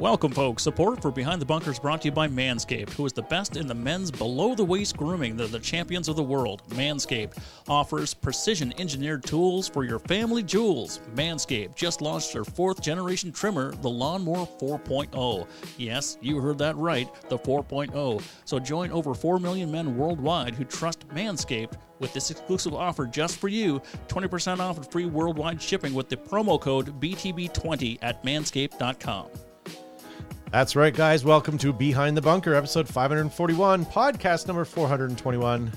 Welcome, folks. Support for Behind the Bunkers brought to you by Manscaped, who is the best in the men's below the waist grooming. They're the champions of the world. Manscaped offers precision engineered tools for your family jewels. Manscaped just launched their fourth generation trimmer, the Lawnmower 4.0. Yes, you heard that right, the 4.0. So join over 4 million men worldwide who trust Manscaped with this exclusive offer just for you 20% off and free worldwide shipping with the promo code BTB20 at manscaped.com. That's right, guys. Welcome to Behind the Bunker, episode 541, podcast number 421.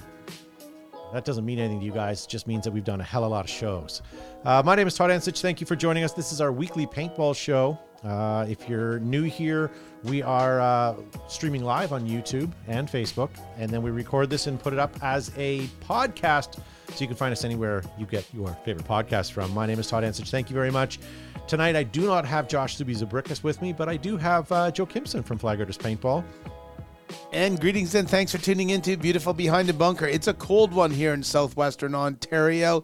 That doesn't mean anything to you guys. It just means that we've done a hell of a lot of shows. Uh, my name is Todd Ansich. Thank you for joining us. This is our weekly paintball show. Uh, if you're new here, we are uh, streaming live on YouTube and Facebook, and then we record this and put it up as a podcast so you can find us anywhere you get your favorite podcast from. My name is Todd Ansich. Thank you very much. Tonight, I do not have Josh Zabrickus with me, but I do have uh, Joe Kimson from Flag Paintball. And greetings and thanks for tuning into beautiful Behind the Bunker. It's a cold one here in southwestern Ontario.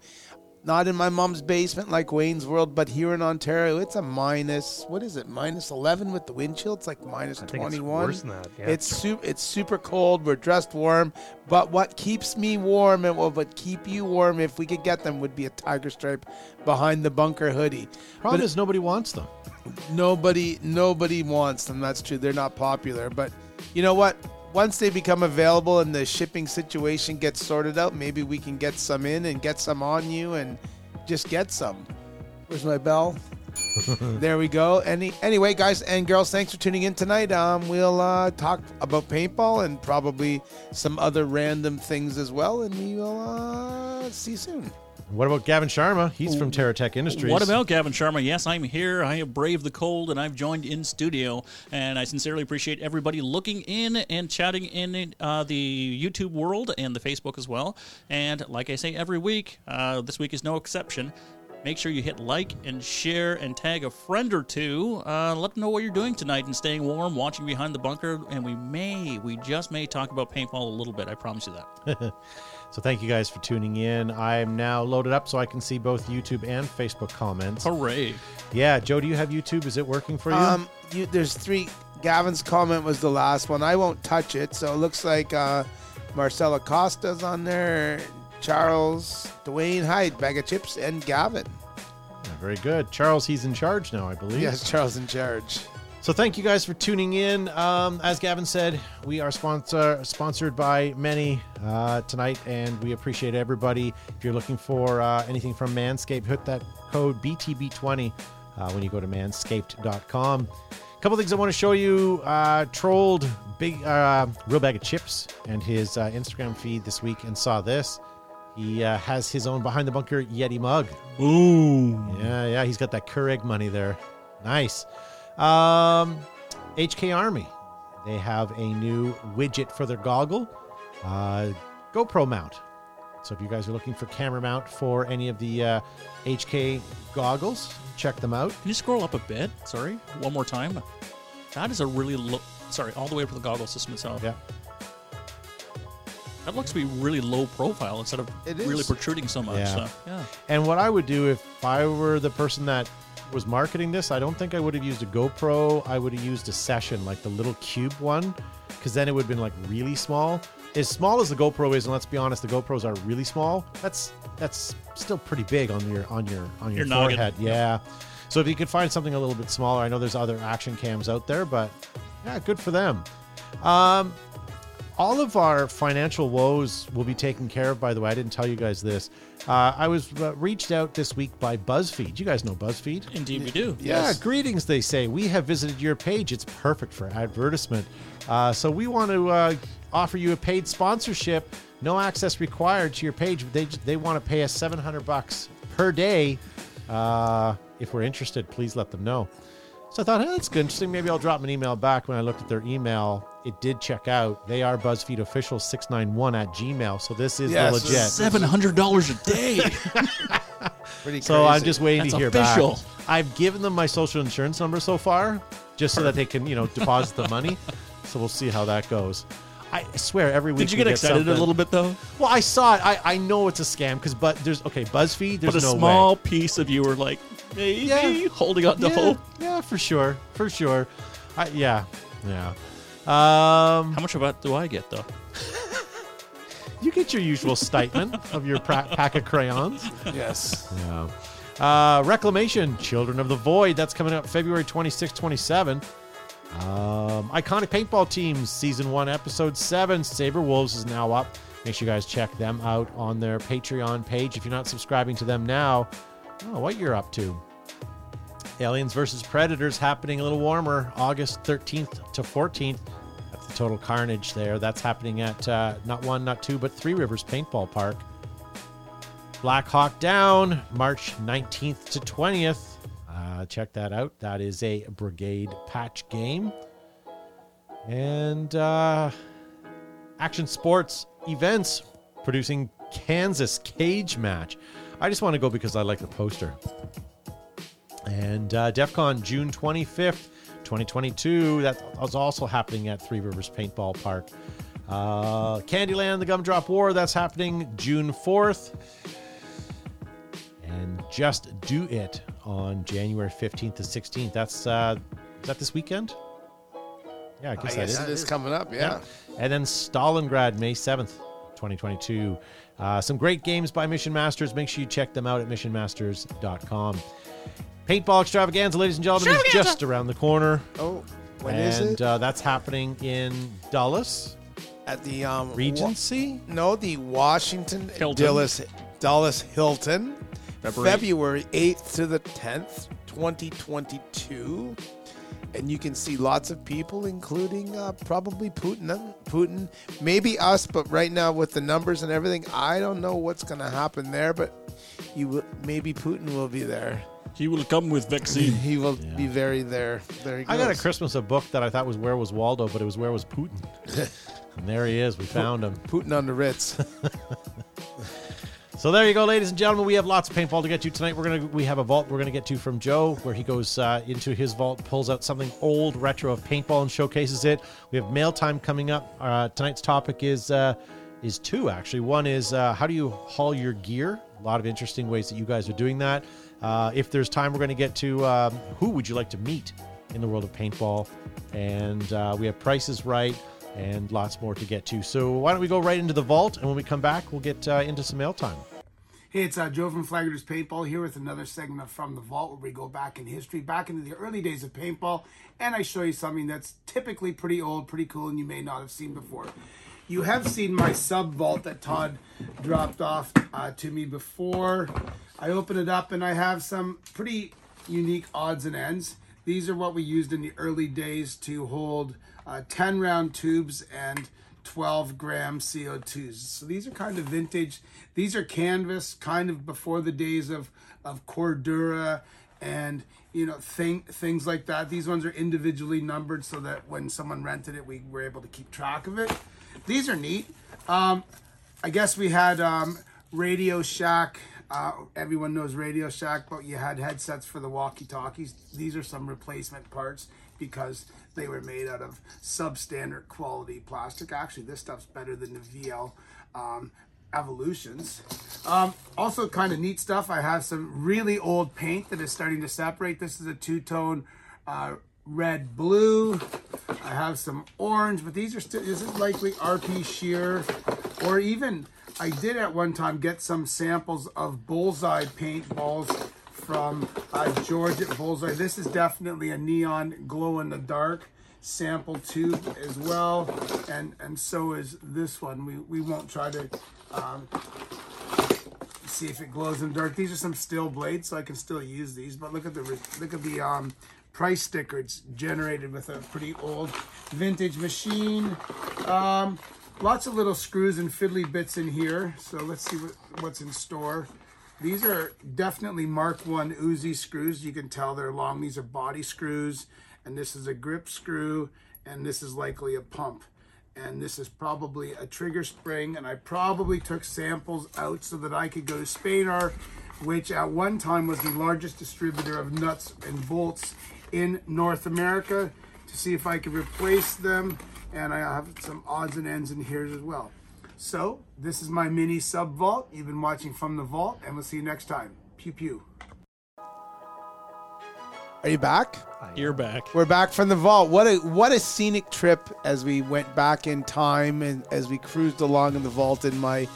Not in my mom's basement like Wayne's World, but here in Ontario, it's a minus. What is it? Minus eleven with the wind chill. It's like minus I think it's twenty one. worse than that, yeah. It's super. It's super cold. We're dressed warm, but what keeps me warm and what would keep you warm, if we could get them, would be a tiger stripe behind the bunker hoodie. Problem But is, nobody wants them. nobody nobody wants them that's true they're not popular but you know what once they become available and the shipping situation gets sorted out maybe we can get some in and get some on you and just get some. Where's my bell? There we go. Any anyway guys and girls thanks for tuning in tonight. Um we'll uh talk about paintball and probably some other random things as well and we will uh see you soon What about Gavin Sharma? He's from TerraTech Industries. What about Gavin Sharma? Yes, I'm here. I have braved the cold and I've joined in studio. And I sincerely appreciate everybody looking in and chatting in uh, the YouTube world and the Facebook as well. And like I say every week, uh, this week is no exception. Make sure you hit like and share and tag a friend or two. Uh, let them know what you're doing tonight and staying warm, watching Behind the Bunker. And we may, we just may talk about paintball a little bit. I promise you that. So thank you guys for tuning in. I'm now loaded up so I can see both YouTube and Facebook comments. Hooray. Yeah, Joe, do you have YouTube? Is it working for you? Um, you, there's three. Gavin's comment was the last one. I won't touch it. So it looks like uh, Marcella Costa's on there, Charles, Dwayne Hyde, Bag of Chips, and Gavin. Very good. Charles, he's in charge now, I believe. Yes, Charles in charge. So thank you guys for tuning in. Um, as Gavin said, we are sponsor, sponsored by many uh, tonight, and we appreciate everybody. If you're looking for uh, anything from Manscaped, hit that code BTB20 uh, when you go to manscaped.com. A couple things I want to show you. Uh, trolled big uh, real bag of chips and his uh, Instagram feed this week, and saw this. He uh, has his own behind the bunker Yeti mug. Boom. Yeah, yeah, he's got that Keurig money there. Nice. Um, HK Army, they have a new widget for their goggle, uh, GoPro mount. So if you guys are looking for camera mount for any of the uh, HK goggles, check them out. Can you scroll up a bit? Sorry, one more time. That is a really low. Sorry, all the way up to the goggle system itself. Yeah. That looks to be really low profile instead of really protruding so much. Yeah. So, yeah. And what I would do if I were the person that was marketing this, I don't think I would have used a GoPro. I would have used a Session, like the little cube one, because then it would have been like really small. As small as the GoPro is, and let's be honest, the GoPros are really small. That's that's still pretty big on your on your on your, Your noggin. forehead. Yeah. So if you could find something a little bit smaller, I know there's other action cams out there, but yeah, good for them. Um, all of our financial woes will be taken care of. By the way, I didn't tell you guys this. Uh, I was uh, reached out this week by BuzzFeed. You guys know BuzzFeed? Indeed, we do. Yes. Yeah, greetings, they say. We have visited your page. It's perfect for advertisement. Uh, so we want to uh, offer you a paid sponsorship. No access required to your page. They, they want to pay us 700 bucks per day. Uh, if we're interested, please let them know. So I thought, hey, that's good. Interesting. Maybe I'll drop them an email back. When I looked at their email, it did check out. They are BuzzFeed official 691 at Gmail. So this is Yes. the legit. Seven hundred dollars a day. Pretty crazy. So I'm just waiting That's to hear official. back. I've given them my social insurance number so far, just so that they can, you know, deposit the money. So we'll see how that goes. I swear, every week. Did you we get excited something. a little bit though? Well, I saw it. I, I know it's a scam because, but there's okay. BuzzFeed. There's but a no small way. piece of you were like, maybe Yeah. holding on to yeah, hope. yeah, for sure, for sure. I, yeah, yeah. Um, How much of that do I get though? you get your usual stipend of your pra- pack of crayons. Yes. Yeah. Uh, Reclamation, Children of the Void. That's coming up February 26, 27. Um, Iconic Paintball Teams, Season 1, Episode 7. Saber Wolves is now up. Make sure you guys check them out on their Patreon page. If you're not subscribing to them now, oh, what you're up to. Aliens versus Predators happening a little warmer, August 13th to 14th. That's the total carnage there. That's happening at uh, not one, not two, but Three Rivers Paintball Park. Black Hawk Down, March 19th to 20th. Uh, check that out. That is a brigade patch game. And uh, Action Sports Events producing Kansas Cage Match. I just want to go because I like the poster. And uh, DEF CON June 25th, 2022. That was also happening at Three Rivers Paintball Park. Uh, Candyland, the Gumdrop War, that's happening June 4th. And Just Do It on January 15th to 16th. That's, uh, is that this weekend? Yeah, I guess I that guess is. it is coming up. Yeah. And then Stalingrad, May 7th, 2022. Uh, some great games by Mission Masters. Make sure you check them out at missionmasters.com. Paintball extravaganza, ladies and gentlemen, is just around the corner. Oh, when is and it? Uh, that's happening in Dulles At the um, Wa- Regency. no, the Washington Hilton. Dulles, Dulles Hilton, February. February 8th to the 10th, 2022. And you can see lots of people, including uh, probably Putin, Putin, maybe us. But right now, with the numbers and everything, I don't know what's going to happen there. But you, will, maybe Putin will be there. He will come with vaccine. He will be very there. There he goes. I got a Christmas a book that I thought was Where Was Waldo, but it was Where Was Putin? and there he is. We found him. Putin on the Ritz. So there you go, ladies and gentlemen. We have lots of paintball to get to tonight. We're gonna we have a vault we're gonna get to from Joe, where he goes uh, into his vault, pulls out something old, retro of paintball, and showcases it. We have mail time coming up. Uh, tonight's topic is uh, is two actually. One is uh, how do you haul your gear? A lot of interesting ways that you guys are doing that. Uh, if there's time, we're to get to um, who would you like to meet in the world of paintball, and uh, we have prices right and lots more to get to. So why don't we go right into the vault, and when we come back, we'll get uh, into some mail time. Hey, it's uh, Joe from Flaggers Paintball here with another segment from the Vault where we go back in history, back into the early days of paintball, and I show you something that's typically pretty old, pretty cool, and you may not have seen before. You have seen my sub vault that Todd dropped off uh, to me before. I open it up and I have some pretty unique odds and ends. These are what we used in the early days to hold uh, 10 round tubes and 12 gram CO2s. So these are kind of vintage. These are canvas, kind of before the days of, of Cordura and you know thing, things like that. These ones are individually numbered so that when someone rented it, we were able to keep track of it. These are neat. Um, I guess we had um, Radio Shack. Uh, everyone knows Radio Shack, but you had headsets for the walkie talkies. These are some replacement parts because they were made out of substandard quality plastic. Actually, this stuff's better than the VL um, Evolutions. Um, also, kind of neat stuff. I have some really old paint that is starting to separate. This is a two tone uh, red blue. I have some orange, but these are still, this is likely RP Scherer or even I did at one time get some samples of bullseye paintballs from uh, George at Bullseye. This is definitely a neon glow in the dark sample tube as well, and and so is this one. We we won't try to um, see if it glows in the dark. These are some steel blades, so I can still use these. But look at the look at the um, price sticker. It's generated with a pretty old vintage machine. Um, lots of little screws and fiddly bits in here. So let's see what, what's in store. These are definitely Mark One Uzi screws. You can tell they're long. These are body screws, and this is a grip screw, and this is likely a pump. And this is probably a trigger spring, and I probably took samples out so that I could go to Spaenaur, which at one time was the largest distributor of nuts and bolts in North America, to see if I could replace them. And I have some odds and ends in here as well. So, this is my mini sub vault. You've been watching from the vault, and we'll see you next time. Pew pew. Are you back? You're back. We're back from the vault. What a what a scenic trip as we went back in time and as we cruised along in the vault in my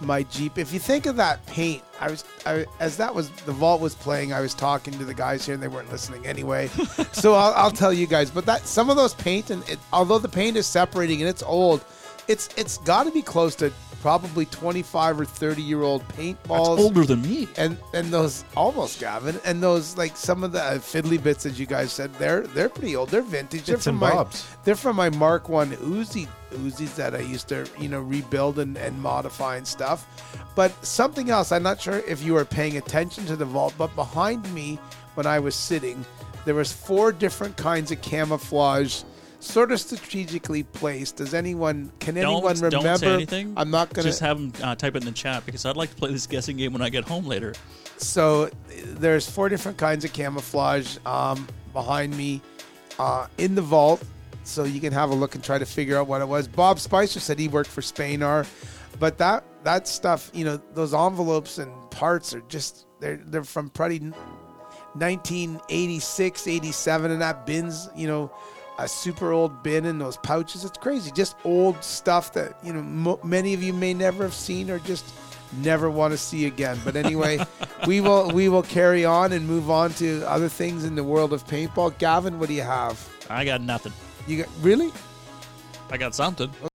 my Jeep. If you think of that paint, I was I, as that was the vault was playing. I was talking to the guys here and they weren't listening anyway. so I'll, I'll tell you guys. But that some of those paint and it, although the paint is separating and it's old, it's it's got to be close to probably 25 or 30 year old paintballs That's older than me. and and those almost Gavin and those like some of the uh, fiddly bits as you guys said they're they're pretty old they're vintage they're Bits from and my bobs. they're from my Mark One Uzi Uzis that I used to you know rebuild and, and modify and stuff but something else I'm not sure if you were paying attention to the vault but behind me when I was sitting there was four different kinds of camouflage sort of strategically placed does anyone can anyone don't, remember don't say anything. I'm not gonna just have them uh, type it in the chat because I'd like to play this guessing game when I get home later. So there's four different kinds of camouflage um, behind me uh, in the vault, so you can have a look and try to figure out what it was. Bob Spicer said he worked for Spaenaur, but that that stuff, you know, those envelopes and parts are just they're they're from probably 1986, 87, and that bins, you know. A super old bin in those pouches. It's crazy. Just old stuff that, you know, mo- many of you may never have seen or just never want to see again. But anyway, we will we will carry on and move on to other things in the world of paintball. Gavin, what do you have? I got nothing. You got really? I got something. Oh.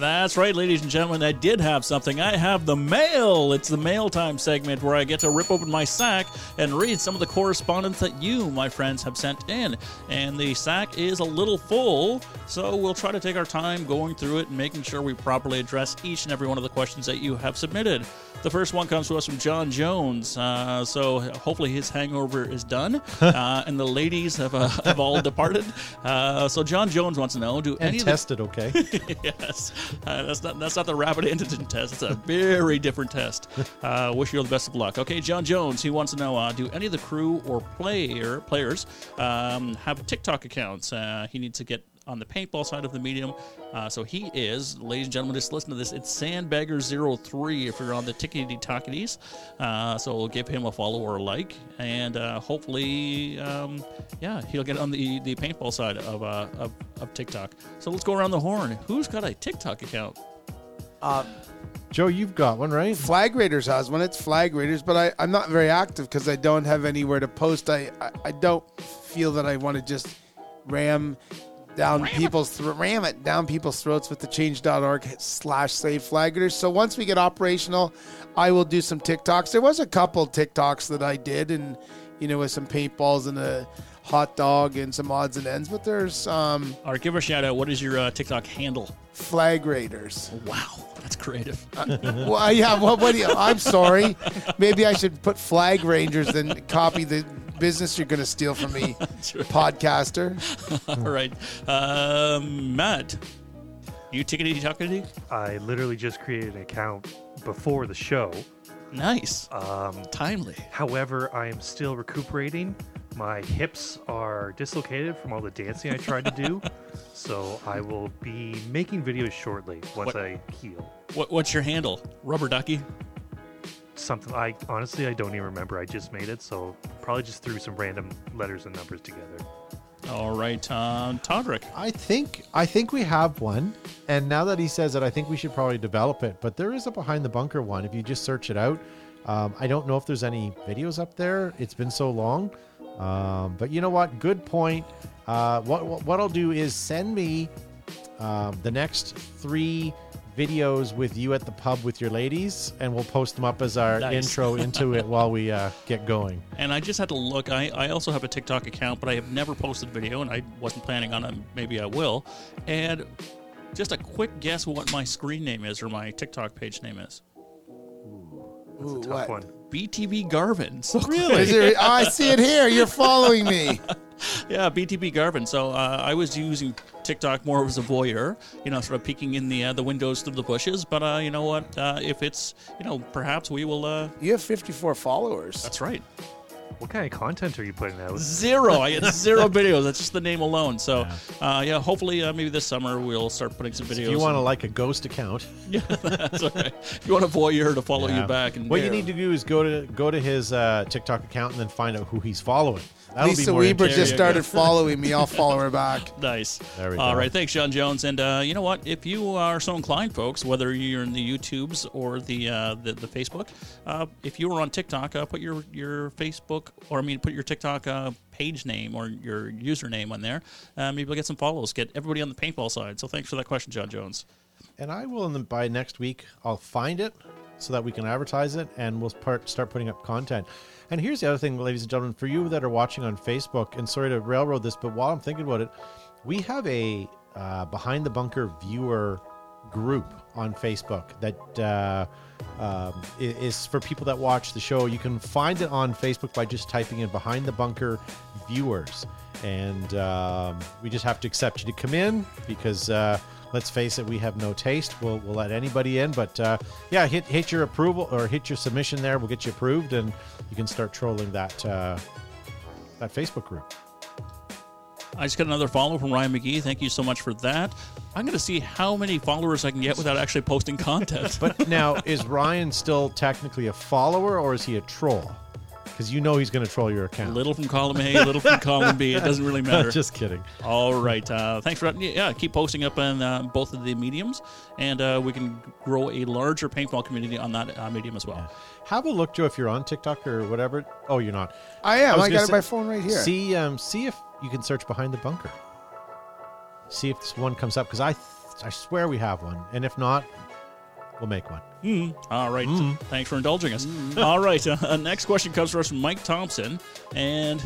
That's right, ladies and gentlemen. I did have something. I have the mail. It's the mail time segment where I get to rip open my sack and read some of the correspondence that you, my friends, have sent in. And the sack is a little full, so we'll try to take our time going through it and making sure we properly address each and every one of the questions that you have submitted. The first one comes to us from John Jones. Uh, so hopefully his hangover is done, uh, and the ladies have, uh, have all departed. Uh, so John Jones wants to know: Do And any of the tested, okay? yes, uh, that's not that's not the rapid antigen test. It's a very different test. Uh, wish you all the best of luck. Okay, John Jones. He wants to know: uh, Do any of the crew or player players um, have TikTok accounts? Uh, he needs to get on the paintball side of the medium. Uh, so he is, ladies and gentlemen, just listen to this. It's Sandbagger03 if you're on the Tickety Talkities. Uh, so we'll give him a follow or a like, and uh, hopefully, um, yeah, he'll get on the, the paintball side of, uh, of of TikTok. So let's go around the horn. Who's got a TikTok account? Joe, you've got one, right? Flag Raiders has one. It's Flag Raiders, but I, I'm not very active because I don't have anywhere to post. I, I, I don't feel that I want to just ram down people's thro- ram it down people's throats with the change.org slash save flag raiders. So once we get operational, I will do some TikToks. There was a couple TikToks that I did and you know with some paintballs and a hot dog and some odds and ends, but there's um All right, give a shout out. What is your uh, TikTok handle? flag raiders. Wow, that's creative. Well, yeah. Well, what do you? I'm sorry. Maybe I should put flag rangers and copy the business you're going to steal from me, podcaster. All right, um, Matt, you tickety talkity? I literally just created an account before the show. Nice, Um, timely. however, I am still recuperating. My hips are dislocated from all the dancing I tried to do. so I will be making videos shortly once What- I heal. What, what's your handle? Rubber ducky. Something I honestly I don't even remember. I just made it, so probably just threw some random letters and numbers together. All right, um, Todrick. I think I think we have one, and now that he says it, I think we should probably develop it. But there is a behind the bunker one. If you just search it out, um, I don't know if there's any videos up there. It's been so long, um, but you know what? Good point. Uh, what, what what I'll do is send me um, the next three videos with you at the pub with your ladies, and we'll post them up as our Nice. intro into it while we uh, get going. And I just had to look. I, I also have a TikTok account, but I have never posted a video, and I wasn't planning on it. Maybe I will. And just a quick guess what my screen name is or my TikTok page name is. That's Ooh, a tough what? one. BTB Garvin. So Is it, oh, I see it here. You're following me. Yeah, BTB Garvin. So uh, I was using TikTok more as a voyeur, you know, sort of peeking in the uh, the windows through the bushes. But uh, you know what? Uh, if it's, you know, perhaps we will. Uh, You have 54 followers. that's right. What kind of content are you putting out? Zero. I get zero videos. That's just the name alone. So, uh, yeah, hopefully, uh, maybe this summer we'll start putting some videos. If you want to like a ghost account, yeah, That's all right. If you want a voyeur to follow yeah. you back, and what you need to do is go to go to his uh, TikTok account and then find out who he's following. That'll Lisa be Weber just started following me. I'll follow her back. Nice. There we All go. right, thanks, John Jones. And uh, you know what? If you are so inclined, folks, whether you're in the YouTubes or the uh, the, the Facebook, uh, if you were on TikTok, uh, put your your Facebook or I mean, put your TikTok uh, page name or your username on there. Uh, maybe we'll get some follows. Get everybody on the paintball side. So thanks for that question, John Jones. And I will, in the, by next week, I'll find it so that we can advertise it and we'll part, start putting up content. And here's the other thing, ladies and gentlemen, for you that are watching on Facebook, and sorry to railroad this, but while I'm thinking about it, we have a uh, Behind the Bunker viewer group on Facebook that uh, um, is for people that watch the show. You can find it on Facebook by just typing in Behind the Bunker viewers. And um, we just have to accept you to come in because uh, let's face it, we have no taste. We'll, we'll let anybody in. But uh, yeah, hit, hit your approval or hit your submission there. We'll get you approved and you can start trolling that, uh, that Facebook group. I just got another follow from Ryan McGee. Thank you so much for that. I'm going to see how many followers I can get without actually posting content. But now, is Ryan still technically a follower or is he a troll? Because you know he's going to troll your account. little from column A, little from column B. It doesn't really matter. Just kidding. All right. Uh, thanks for that. Yeah, keep posting up on uh, both of the mediums, and uh, we can grow a larger paintball community on that uh, medium as well. Have a look, Joe, if you're on TikTok or whatever. Oh, you're not. I am. was I, got say- it my phone right here. See, um, see if you can search behind the bunker. See if this one comes up because I, I swear we have one, and if not, we'll make one. All right. Thanks for indulging us. All right. Uh, next question comes from us from Mike Thompson, and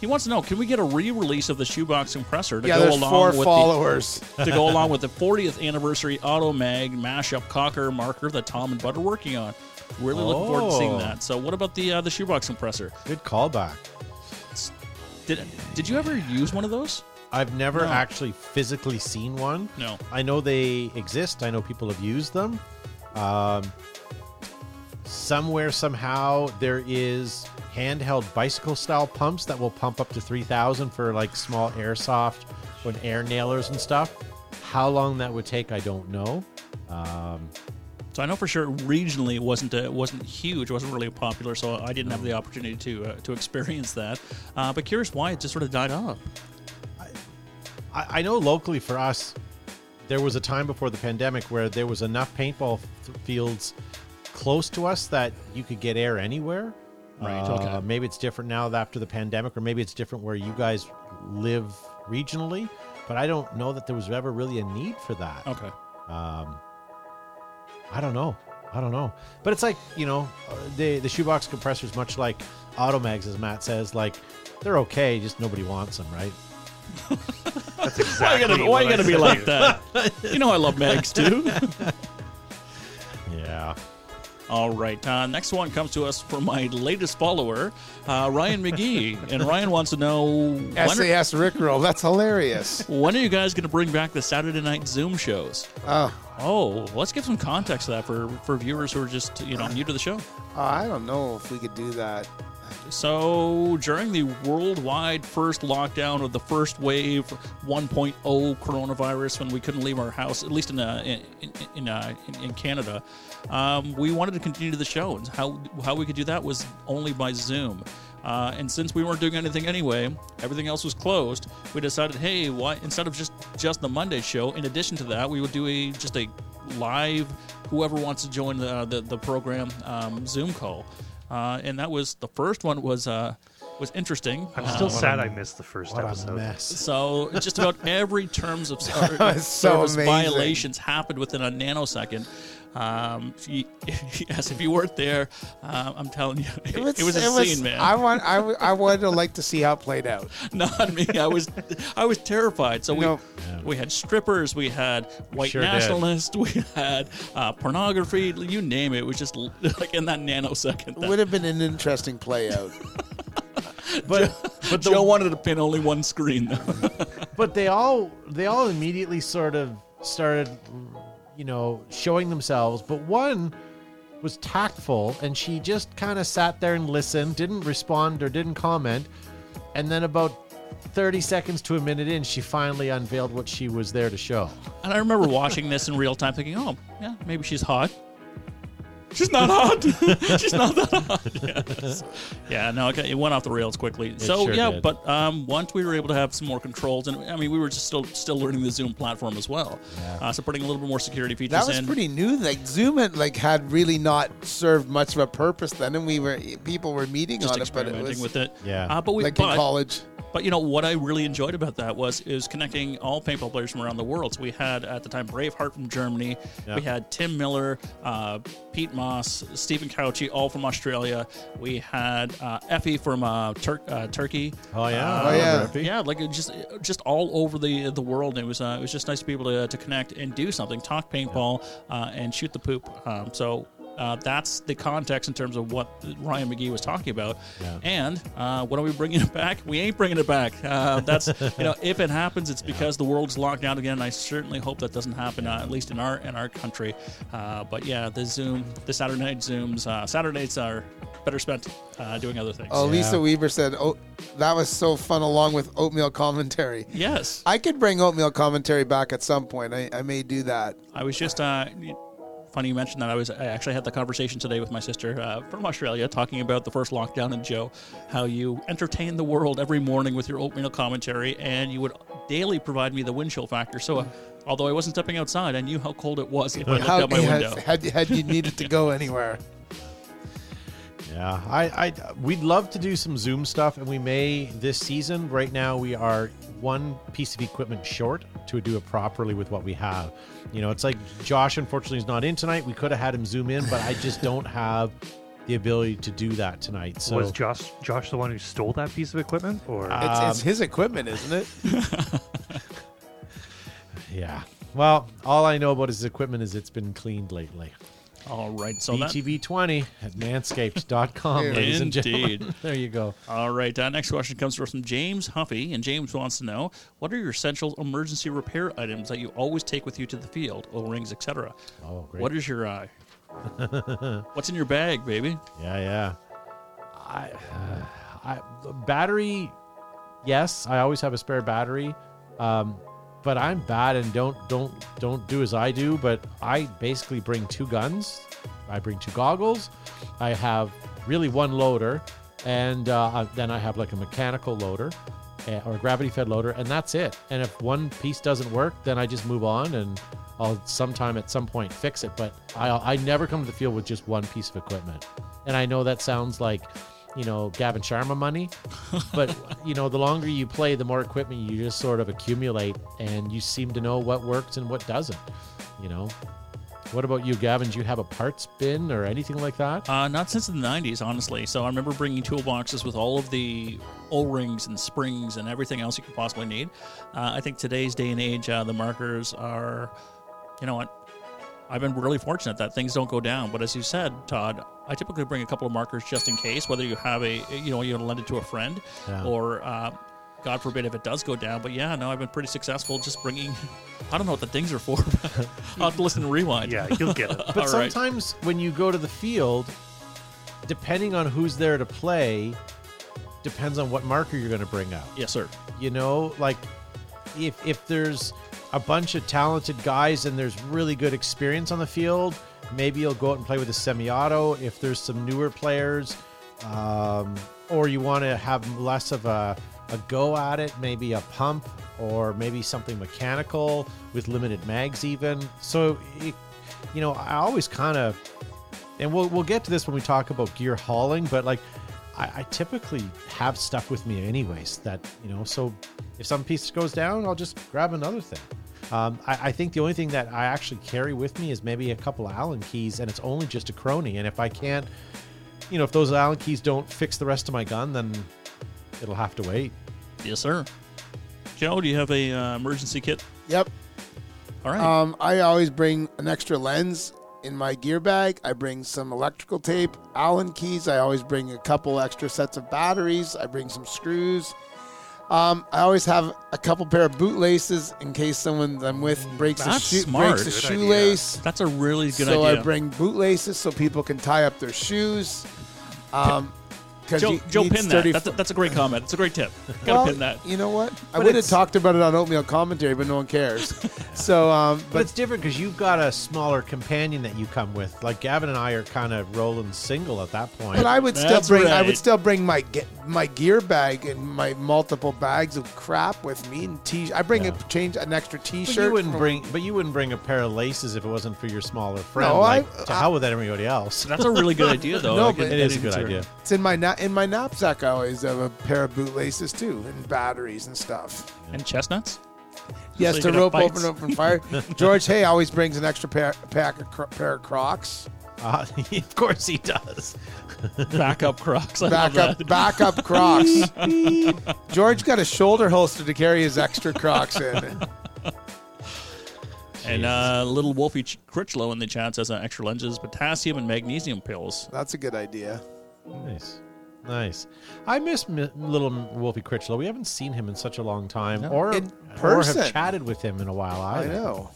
he wants to know: Can we get a re-release of the shoebox compressor to yeah, go along four with the followers. to go along with the 40th anniversary Auto Mag mashup cocker marker that Tom and Bud are working on? Really looking forward to seeing Oh. that. So, what about the uh, the shoebox compressor? Good callback. Did did you ever use one of those? I've never No. actually physically seen one. No. I know they exist. I know people have used them. Um, somewhere, somehow, there is handheld bicycle style pumps that will pump up to 3,000 for like small airsoft and air nailers and stuff. How long that would take, I don't know. Um, So I know for sure regionally it wasn't it wasn't huge, it wasn't really popular, so I didn't have the opportunity to uh, to experience that. Uh, but curious why it just sort of died off. I, I know locally for us, there was a time before the pandemic where there was enough paintball f- fields close to us that you could get air anywhere. Right, Uh, okay. Maybe it's different now after the pandemic, or maybe it's different where you guys live regionally. But I don't know that there was ever really a need for that. Okay. Um, I don't know. I don't know. But it's like you know, the the shoebox compressors, much like Automags, as Matt says, like they're okay, just nobody wants them, right? That's Why exactly you gotta, why what you I gotta be like that? you know I love mags too. Yeah. All right. Uh, next one comes to us from my latest follower, uh, Ryan McGee, and Ryan wants to know when are, SAS Rickroll. That's hilarious. when are you guys going to bring back the Saturday night Zoom shows? Oh, Oh, let's give some context to that for for viewers who are just you know new to the show. uh, I don't know if we could do that. So, during the worldwide first lockdown of the first wave 1.0 coronavirus, when we couldn't leave our house, at least in uh, in uh, in, in Canada, um, we wanted to continue the show. And how how we could do that was only by Zoom. Uh, and since we weren't doing anything anyway, everything else was closed. We decided, hey, why instead of just just the Monday show, in addition to that, we would do a just a live. Whoever wants to join the the, the program um, Zoom call, uh, and that was the first one was uh, was interesting. I'm Uh, still sad I missed the first What a episode. mess. so just about every terms of or It's so service amazing. violations happened within a nanosecond. Um, if you- yes, if you weren't there, uh, I'm telling you, it, was, it was, a scene, man. I want. I, w- I wanted to like to see how it played out. Not me. I was, I was terrified. So we, No. we had strippers, we had white Sure did. nationalists, we had uh, pornography. You name it. It was just like in that nanosecond. that Would have been an interesting play out. But but the, Joe wanted to pin only one screen. though. but they all they all immediately sort of started, you know, showing themselves. But one was tactful and she just kind of sat there and listened, didn't respond or didn't comment. And then about 30 seconds to a minute in, she finally unveiled what she was there to show. And I remember watching this in real time, thinking, "Oh, yeah, maybe she's hot." She's not hot. she's not that hot. Yes. Yeah, no, okay, it went off the rails quickly. so sure yeah, did. but um, once we were able to have some more controls, and I mean, we were just still still learning the Zoom platform as well. Yeah. Uh, so putting a little bit more security features That was in. pretty new. Like Zoom had like had really not served much of a purpose then, and we were people were meeting just on it, but it experimenting was with it. Yeah. Uh, but we like but, in college. But you know what I really enjoyed about that was is connecting all paintball players from around the world. So we had at the time Braveheart from Germany, Yeah. we had Tim Miller, uh, Pete Moss, Stephen Couchy, all from Australia. We had uh, Effie from uh, Tur- uh, Turkey. Oh, yeah. Uh, Oh, yeah. Yeah, like just just all over the the world. It was uh, it was just nice to be able to, to connect and do something, talk paintball, uh, and shoot the poop. Um, so. Uh, that's the context in terms of what Ryan McGee was talking about. Yeah. And uh, when are we bringing it back? We ain't bringing it back. Uh, that's you know, if it happens, it's because the world's locked down again. And I certainly hope that doesn't happen, uh, at least in our in our country. Uh, but yeah, the Zoom, the Saturday night Zooms, uh, Saturdays are better spent uh, doing other things. Oh, Yeah. Lisa Weaver said, "Oh, that was so fun." Along with oatmeal commentary, Yes, I could bring oatmeal commentary back at some point. I, I may do that. I was just uh, funny you mentioned that. I was I actually had the conversation today with my sister uh, from Australia, talking about the first lockdown and Joe, how you entertain the world every morning with your oatmeal commentary, and you would daily provide me the wind chill factor. So. Uh, Although I wasn't stepping outside, I knew how cold it was if I looked How, out my window. had, had, had you needed to go anywhere? Yeah, I, I, we'd love to do some Zoom stuff, and we may this season. Right now, we are one piece of equipment short to do it properly with what we have. You know, it's like Josh, unfortunately, is not in tonight. We could have had him zoom in, but I just don't have the ability to do that tonight. So Was Josh Josh the one who stole that piece of equipment, or It's, Um, it's his equipment, isn't it? yeah. Well, all I know about his equipment is it's been cleaned lately. All right, so that, BTB20 at manscaped.com, ladies and gentlemen. Indeed. There you go. all right. Uh, next question comes from James Huffy, and James wants to know what are your essential emergency repair items that you always take with you to the field, O rings, etc. Oh, great. What is your uh, what's in your bag, baby? Yeah, yeah. I, I battery. Yes, I always have a spare battery, um, but I'm bad and don't don't don't do as I do. But I basically bring two guns. I bring two goggles. I have really one loader, and uh, then I have like a mechanical loader eh, or a gravity fed loader, and that's it. And if one piece doesn't work, then I just move on and. I'll sometime at some point fix it, but I I never come to the field with just one piece of equipment. And I know that sounds like, you know, Gavin Sharma money, but you know, the longer you play, the more equipment you just sort of accumulate, and you seem to know what works and what doesn't. You know. What about you, Gavin? Do you have a parts bin or anything like that? Uh, not since the 90s, honestly. So I remember bringing toolboxes with all of the O rings and springs and everything else you could possibly need. Uh, I think today's day and age, uh, the markers are, you know what? I've been really fortunate that things don't go down. But as you said, Todd, I typically bring a couple of markers just in case, whether you have a, you know, you want to lend it to a friend Yeah. or, uh, God forbid if it does go down. But yeah, no, I've been pretty successful just bringing, I don't know what the things are for. but I'll have to listen to rewind. yeah, you'll get it. But All right. sometimes when you go to the field, depending on who's there to play, depends on what marker you're going to bring out. Yes, sir. You know, like if if there's a bunch of talented guys and there's really good experience on the field, maybe you'll go out and play with a semi-auto. If there's some newer players, um, or you want to have less of a a go at it, maybe a pump or maybe something mechanical with limited mags, even. So, it, you know, I always kind of, and we'll we'll get to this when we talk about gear hauling, but like. I, I typically have stuff with me anyways that you know so if some piece goes down i'll just grab another thing um, I, I think the only thing that i actually carry with me is maybe a couple of allen keys and it's only just a chrono and if i can't you know if those allen keys don't fix the rest of my gun then it'll have to wait Yes, sir. Joe, do you have a uh, emergency kit? Yep. All right. Um, I always bring an extra lens in my gear bag. I bring some electrical tape, Allen keys. I always bring a couple extra sets of batteries. I bring some screws. Um, I always have a couple pair of bootlaces in case someone I'm with breaks a That's shoe, smart. breaks a Good idea. shoelace. That's a really good idea. so idea. I bring bootlaces so people can tie up their shoes. Um, 'cause Joe, you Joe pin that. That's a, that's a great comment. It's a great tip. Gotta well, pin that. You know what? I But would have it's- talked about it on oatmeal commentary, but no one cares. so, um, But but it's different because you've got a smaller companion that you come with. Like Gavin and I are kind of rolling single at that point. but I would still That's bring I right. would still bring my ge- my gear bag and my multiple bags of crap with me and t. I bring Yeah. a change an extra t-shirt. you wouldn't from- bring, but you wouldn't bring a pair of laces if it wasn't for your smaller friend. No, I- like, to I- hell with everybody else. That's a really good idea, though. No, I but It get is a good into- idea. It's in my na- in my knapsack. I always have a pair of bootlaces too, and batteries and stuff. And chestnuts. Yes, you to rope fights. open open fire. George Hay always brings an extra pair pack of cro- pair of Crocs. Uh, of course he does. Backup Crocs. I Back love up, that. back Crocs. George got a shoulder holster to carry his extra Crocs in. And uh, little Wolfie Ch- Critchlow in the chat says uh, extra lenses, potassium and magnesium pills. That's a good idea. Nice. Nice. I miss mi- little Wolfie Critchlow. We haven't seen him in such a long time, No. or, In or person. have chatted with him in a while. I Either. know.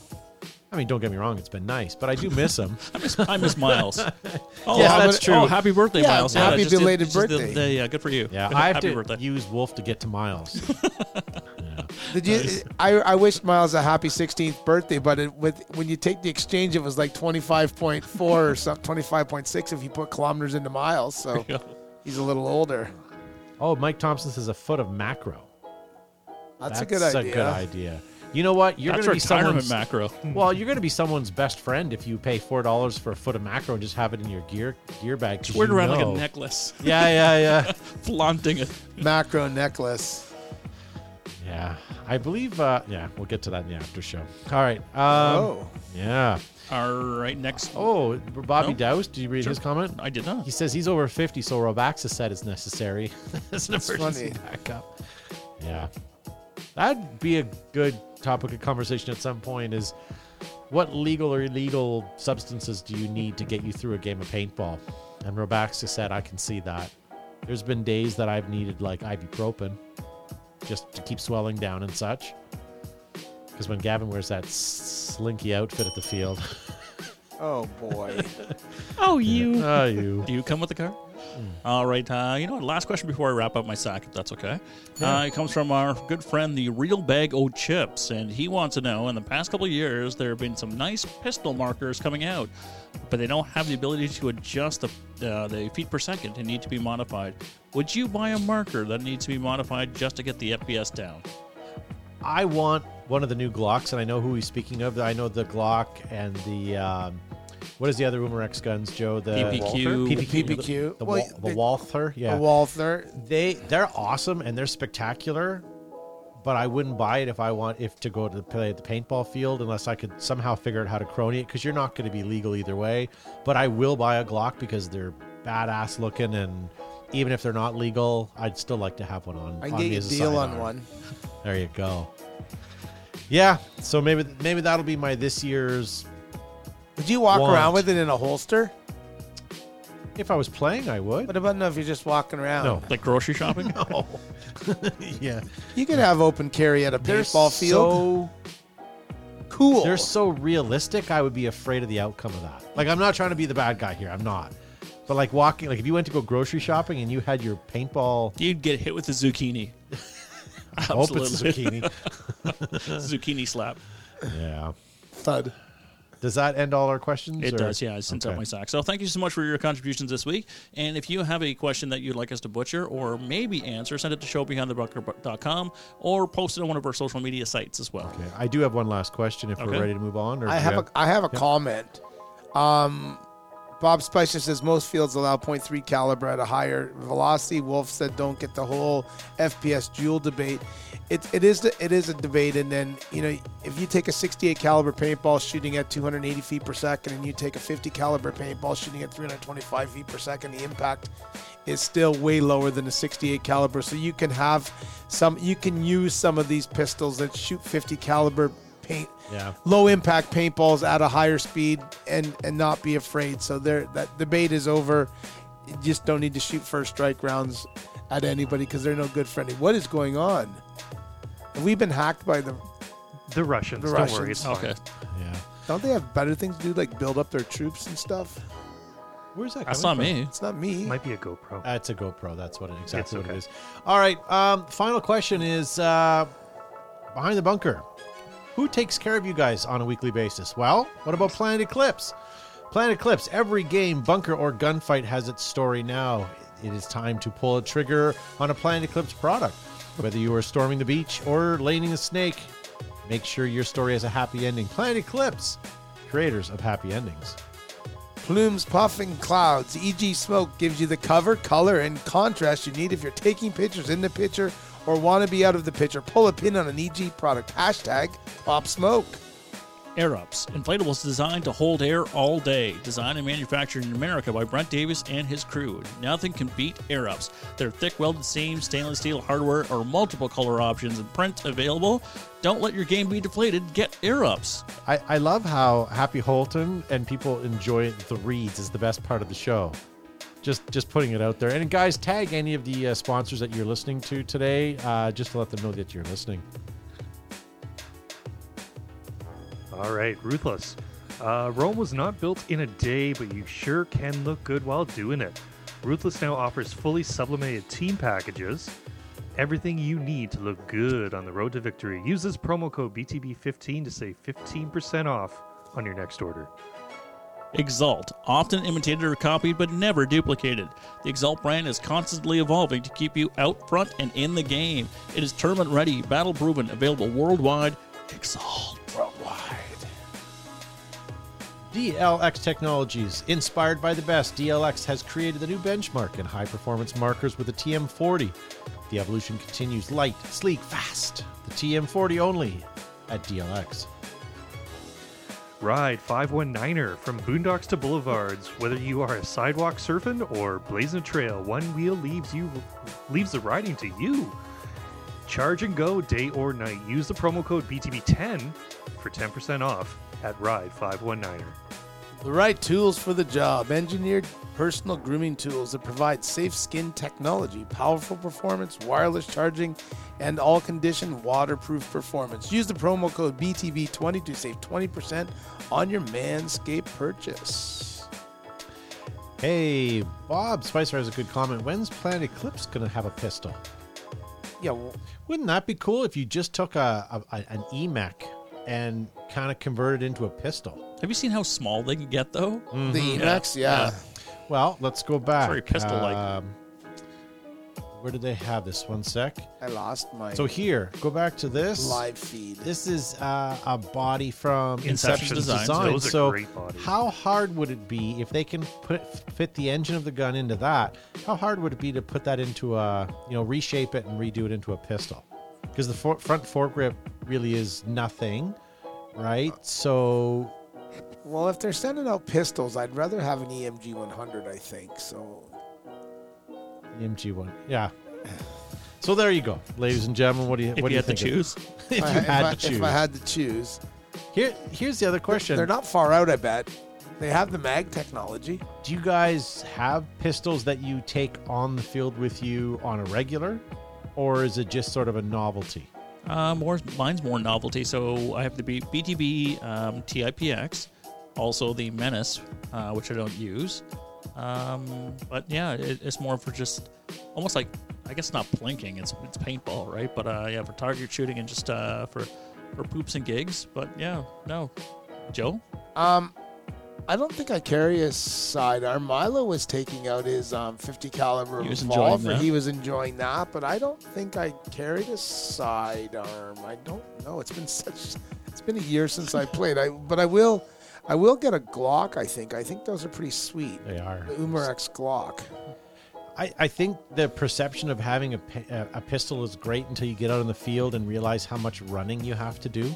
I mean, don't get me wrong; it's been nice, but I do miss him. I miss, I miss Miles. Oh, Yeah, that's true. Oh, happy birthday, Yeah, Miles. happy just belated just did the- birthday. the- yeah, good for you. Yeah, I have happy to birthday. use Wolf to get to Miles. Did you? I, I wished Miles a happy 16th birthday, but it, with when you take the exchange, it was like 25.4 or something, 25.6 if you put kilometers into miles. So he's a little older. oh, Mike Thompson says a foot of macro. That's, a good idea. a good idea. You know what? You're That's going to be retirement someone's macro. well. You're going to be someone's best friend if you pay four dollars for a foot of macro and just have it in your gear gear bag. 'cause It's weird you around like a necklace, Yeah, yeah, yeah, flaunting it. Macro necklace. yeah. I believe. Uh, yeah, we'll get to that in the after show. All right. Um, oh, Yeah. All right, next. Oh, Bobby No? Douse. Did you read Sure. his comment? I did not. He says he's over 50, so Robaxacet it's necessary as an That's emergency funny. backup. Yeah. That'd be a good topic of conversation at some point is what legal or illegal substances do you need to get you through a game of paintball? And Robaxacet, I can see that. There's been days that I've needed like ibuprofen just to keep swelling down and such. Because when Gavin wears that slinky outfit at the field, oh boy. Oh, you. oh, you. Do you come with the car? All right. Uh, you know what? Last question before I wrap up my sack, if that's okay. Uh, it comes from our good friend, the Real Bag O Chips, and he wants to know: in the past couple of years, there have been some nice pistol markers coming out, but they don't have the ability to adjust the uh, the feet per second and need to be modified. Would you buy a marker that needs to be modified just to get the FPS down? I want one of the new Glocks, and I know who he's speaking of. I know the Glock and the um, what is the other Umarex guns, Joe? The PPQ. PPQ, PPQ. the, Well, Wal- the they- Walther. Yeah, A Walther. they they're awesome and they're spectacular. But I wouldn't buy it if I want if to go to play at the paintball field unless I could somehow figure out how to chrono it because you're not going to be legal either way. But I will buy a Glock because they're badass looking and even if they're not legal, I'd still like to have one on. I can on get me you a deal on sidearm. one. There you go. Yeah, so maybe maybe that'll be my this year's. Would you walk Want. around with it in a holster? If I was playing, I would. What about now if you're just walking around? No. Like grocery shopping? No. yeah, You could have open carry at a they're paintball field. so cool. they're so realistic. I would be afraid of the outcome of that. Like I'm not trying to be the bad guy here. I'm not. But like walking, like if you went to go grocery shopping and you had your paintball, You'd get hit with the zucchini. I hope it's zucchini. zucchini slap. yeah. thud. Does that end all our questions? It or- does, yeah. I sent out Okay. my sack. So thank you so much for your contributions this week. And if you have a question that you'd like us to butcher or maybe answer, send it to showbehindthebunker.com or post it on one of our social media sites as well. Okay. I do have one last question. If Okay. we're ready to move on, or I do you have a I have a comment. Um, Bob Spicer says most fields allow .3 caliber at a higher velocity. Wolf said don't get the whole FPS dual debate. It, it is the, it is a debate, and then you know if you take a 68 caliber paintball shooting at 280 feet per second, and you take a 50 caliber paintball shooting at 325 feet per second, the impact is still way lower than a 68 caliber. So you can have some you can use some of these pistols that shoot 50 caliber paint Yeah. low impact paintballs at a higher speed and and not be afraid. So there that debate is over. You just don't need to shoot first strike rounds at anybody because they're no good for any. What is going on? Have we been hacked by the? The Russians. The don't worry, Russians. it's fine. Okay. Yeah. Don't they have better things to do, like build up their troops and stuff? Where's that? That's coming not from? me. It's not me. It Might be a GoPro. Uh, it's a GoPro. That's what it, exactly It's what it is. All right. Um, final question is uh, behind the bunker. Who takes care of you guys on a weekly basis? Well, what about Planet Eclipse? Planet Eclipse. Every game, bunker or gunfight has its story now. It is time to pull a trigger on a Planet Eclipse product. Whether you are storming the beach or laning a snake, make sure your story has a happy ending. Planet Eclipse, creators of happy endings. Plumes, puffing clouds. EG Smoke gives you the cover, color, and contrast you need if you're taking pictures in the picture or want to be out of the picture. Pull a pin on an EG product. Hashtag Pop Smoke. Air Ups, inflatables designed to hold air all day. Designed and manufactured in America by Brent Davis and his crew. Nothing can beat Air Ups. Their thick welded seams, stainless steel hardware, or multiple color options and print available. Don't let your game be deflated. Get Air Ups. I, I love how Happy Holton and people enjoy the reads is the best part of the show. Just just putting it out there. And guys, tag any of the uh, sponsors that you're listening to today, uh, just to let them know that you're listening. All right, Ruthless. Uh, Rome was not built in a day, but you sure can look good while doing it. Ruthless now offers fully sublimated team packages. Everything you need to look good on the road to victory. Use this promo code BTB15 to save 15% off on your next order. Exalt, often imitated or copied but never duplicated. The Exalt brand is constantly evolving to keep you out front and in the game. It is tournament ready, battle proven, available worldwide. Exalt worldwide. DLX Technologies, inspired by the best, DLX has created the new benchmark in high performance markers with the TM40. The evolution continues light, sleek, fast. The TM40 only at DLX. Ride 519er from boondocks to boulevards. Whether you are a sidewalk surfing or blazing a trail, one wheel leaves you leaves the riding to you. Charge and go day or night. Use the promo code BTB10 for 10% off at Ride 519er. The right tools for the job. Engineered personal grooming tools that provide safe skin technology, powerful performance, wireless charging, and all condition waterproof performance. Use the promo code BTB20 to save 20% on your Manscaped purchase. Hey, Bob Spicer has a good comment. When's Planet Eclipse going to have a pistol? Yeah, well, Wouldn't that be cool if you just took a, a an EMEK and kind of converted into a pistol? Have you seen how small they can get though? the EMEKs, yeah. Well, let's go back. very pistol-like. Um, where did they have this? One sec. I lost my So here, go back to this. live feed. This is uh, a body from Inception Designs. Those are so, great bodies. how hard would it be if they can put fit the engine of the gun into that? How hard would it be to put that into a you know reshape it and redo it into a pistol? Because the for- front foregrip really is nothing, right? So Well, if they're sending out pistols, I'd rather have an EMF 100, I think. So EMF one, yeah. So there you go, ladies and gentlemen. What do you If what you do had to think? choose, if you I- had I, to choose, if I had to choose, here here's the other question. they're not far out. I bet they have the mag technology. Do you guys have pistols that you take on the field with you on a regular, or is it just sort of a novelty? Uh, more mine's more novelty. So I have the B- BTB um, TIPX, also the Menace, uh, which I don't use. Um, but yeah, it, it's more for just almost like I guess not plinking. It's it's paintball, right? But uh, yeah, for target shooting and just uh, for for poops and gigs. But yeah, no, Joe. Um, I don't think I carry a sidearm. Milo was taking out his um, 50 caliber He revolver. He was enjoying that, but I don't think I carried a sidearm. I don't know. It's been such. It's been a year since I played. I but I will. I will get a Glock. I think. I think those are pretty sweet. They are. The Umarex Glock. I, I think the perception of having a, a, a pistol is great until you get out in the field and realize how much running you have to do.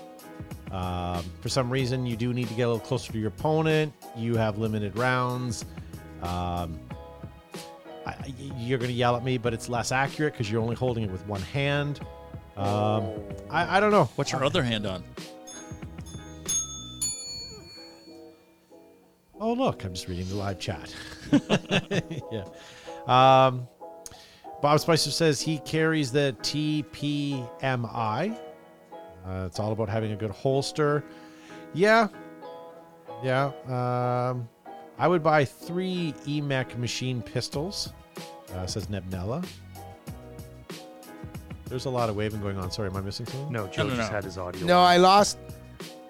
Um, for some reason, you do need to get a little closer to your opponent. You have limited rounds. Um, I, you're going to yell at me, but it's less accurate because you're only holding it with one hand. Um, I, I don't know. What's your other hand on? Oh, look, I'm just reading the live chat. yeah. Um, Bob Spicer says he carries the TPMI. Uh, it's all about having a good holster. Yeah, yeah. Um, I would buy three EMEK machine pistols. Uh, says Nebnella. There's a lot of waving going on. Sorry, am I missing something? No, Joe no, just no. had his audio. No, on. I lost.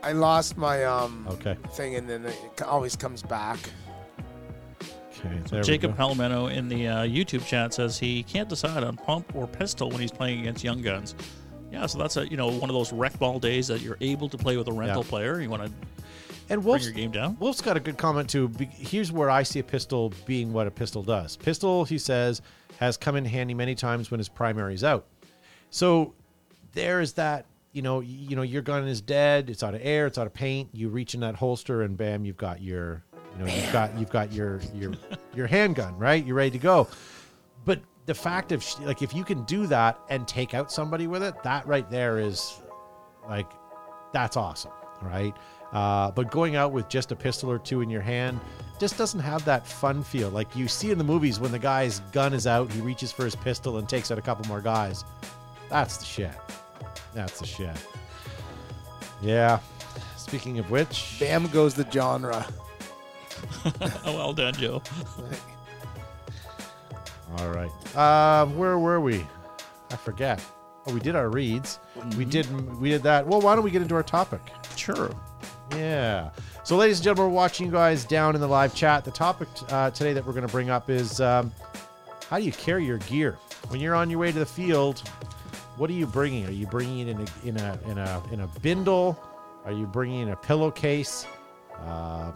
I lost my um Okay. thing, and then it c- always comes back. Okay. There Jacob we go. Palomeno in the uh, YouTube chat says he can't decide on pump or pistol when he's playing against young guns. Yeah, so that's a you know one of those rec ball days that you're able to play with a rental Yeah. player. You want to And bring your game down. Wolf's got a good comment too. Here's where I see a pistol being what a pistol does. Pistol, he says, has come in handy many times when his primary's out. So there is that. You know, you know, your gun is dead. It's out of air. It's out of paint. You reach in that holster, and bam, you've got your, you know, you've got you've got your your your handgun, right? You're ready to go. But the fact of like, if you can do that and take out somebody with it, that right there is like that's awesome, right? Uh, but going out with just a pistol or two in your hand just doesn't have that fun feel. Like you see in the movies when the guy's gun is out, he reaches for his pistol and takes out a couple more guys. That's the shit. That's the shit. Yeah. Speaking of which, Bam goes the genre. Oh, well done, Joe. all right. Uh, where were we? I forget. Oh, we did our reads. We did. We did that. Well, why don't we get into our topic? Sure. Yeah. So, ladies and gentlemen, we're watching you guys down in the live chat. The topic uh, today that we're going to bring up is um, how do you carry your gear when you're on your way to the field? What are you bringing? Are you bringing it in a in a in a in a bindle? Are you bringing in a pillowcase? Um,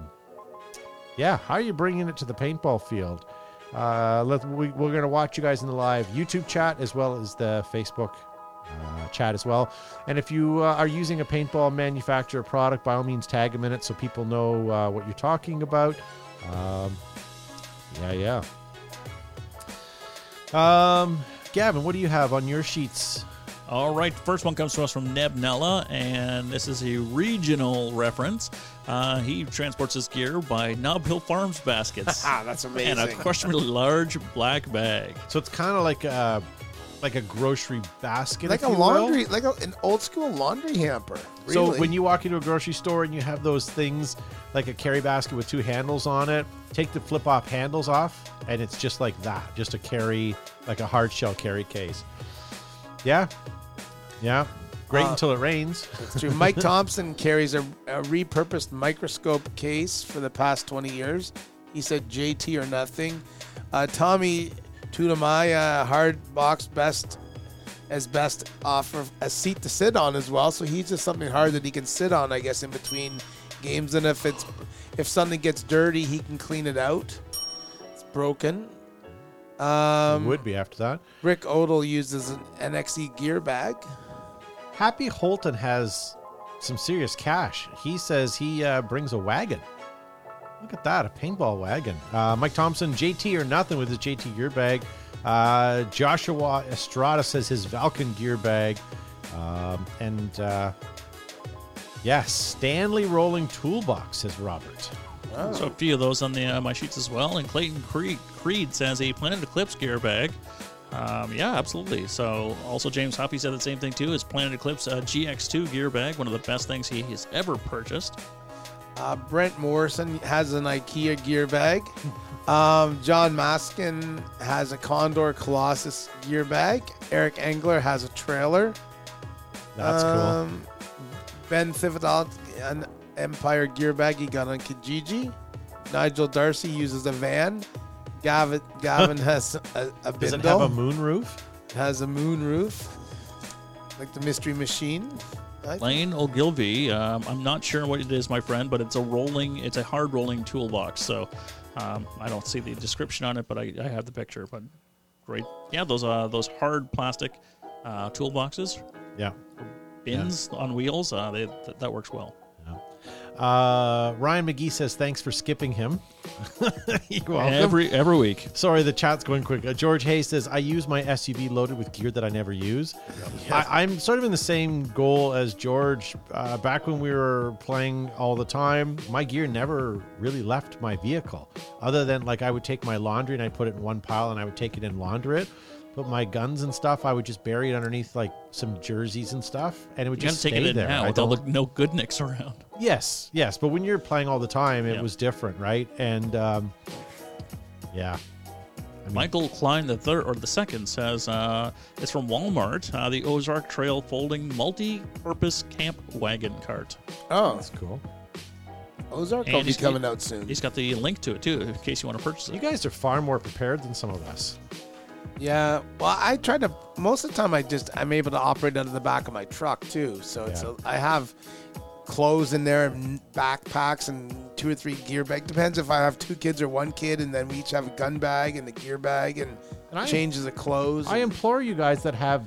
yeah, how are you bringing it to the paintball field? Uh, let, we, we're going to watch you guys in the live YouTube chat as well as the Facebook uh, chat as well. And if you uh, are using a paintball manufacturer product, by all means, tag them in it so people know uh, what you're talking about. Um, yeah, yeah. Um, Gavin, what do you have on your sheets? All right, first one comes to us from Neb Nella, and this is a regional reference. Uh, he transports his gear by Knob Hill Farms baskets Ah, that's amazing. and a questionably large black bag. So it's kind of like a like a grocery basket, like if a you will. laundry, like a, an old school laundry hamper. So really. when you walk into a grocery store and you have those things like a carry basket with two handles on it, take the flip off handles off, and it's just like that, just a carry, like a hard shell carry case. Yeah, yeah, great Uh, until it rains. It's true. Mike Thompson carries a, a repurposed microscope case for the past 20 years. He said JT or nothing. Uh, Tommy Tudamaya, hard box best as best offer a seat to sit on as well. So he's just something hard that he can sit on, I guess, in between games. And if it's if something gets dirty, he can clean it out. It's broken. Um, would be after that. Rick Odell uses an NXE gear bag. Happy Holton has some serious cash. He says he uh, brings a wagon. Look at that, a paintball wagon. Uh, Mike Thompson, JT or nothing with his JT gear bag. Uh, Joshua Estrada says his Valken gear bag. Um, and uh, yeah, Stanley Rolling Toolbox, says Robert. So a few of those on the uh, my sheets as well. And Clayton Creed, Creed says a Planet Eclipse gear bag. Um, yeah, absolutely. So also James Hoppy said the same thing too. His Planet Eclipse uh, GX2 gear bag, one of the best things he has ever purchased. Uh, Brent Morrison has an IKEA gear bag. Um, John Maskin has a Condor Colossus gear bag. Eric Engler has a trailer. That's cool. um, Ben Thibodeau, an Empire gear bag he got on Kijiji. Nigel Darcy uses a van. Gavin, Gavin has a, a Does it have a moon roof? has a moon roof, like the Mystery Machine. I- Lane Ogilvy, um, I'm not sure what it is, my friend, but it's a rolling, it's a hard rolling toolbox. So um, I don't see the description on it, but I, I have the picture. But great, yeah, those uh, those hard plastic uh, toolboxes, Yeah. bins on wheels, uh, they, th- that works well. Uh, Ryan McGee says thanks for skipping him. Every every week. Sorry, the chat's going quick. Uh, George Hayes says, I use my SUV loaded with gear that I never use. I, I'm sort of in the same goal as George. Uh, back when we were playing all the time, my gear never really left my vehicle, other than like I would take my laundry and I'd put it in one pile and I would take it and launder it. But my guns and stuff, I would just bury it underneath like some jerseys and stuff, and it would You got just to take stay it in there. now I with all don't- the no good nicks around. Yes, yes, but when you're playing all the time, it Yeah. was different, right? And um, yeah, I mean, Michael Klein the third or the second says uh, it's from Walmart. Uh, the Ozark Trail folding multi-purpose camp wagon cart. Oh, that's cool. Ozark And will be he's- coming out soon. He's got the link to it too, in case you want to purchase it. You it. guys are far more prepared than some of us. Yeah, well, I try to. Most of the time, I just I'm able to operate out of the back of my truck too. So it's Yeah. a, I have clothes in there, and backpacks, and two or three gear bag. Depends if I have two kids or one kid, and then we each have a gun bag and a gear bag and, And I- changes of clothes. I and- implore you guys that have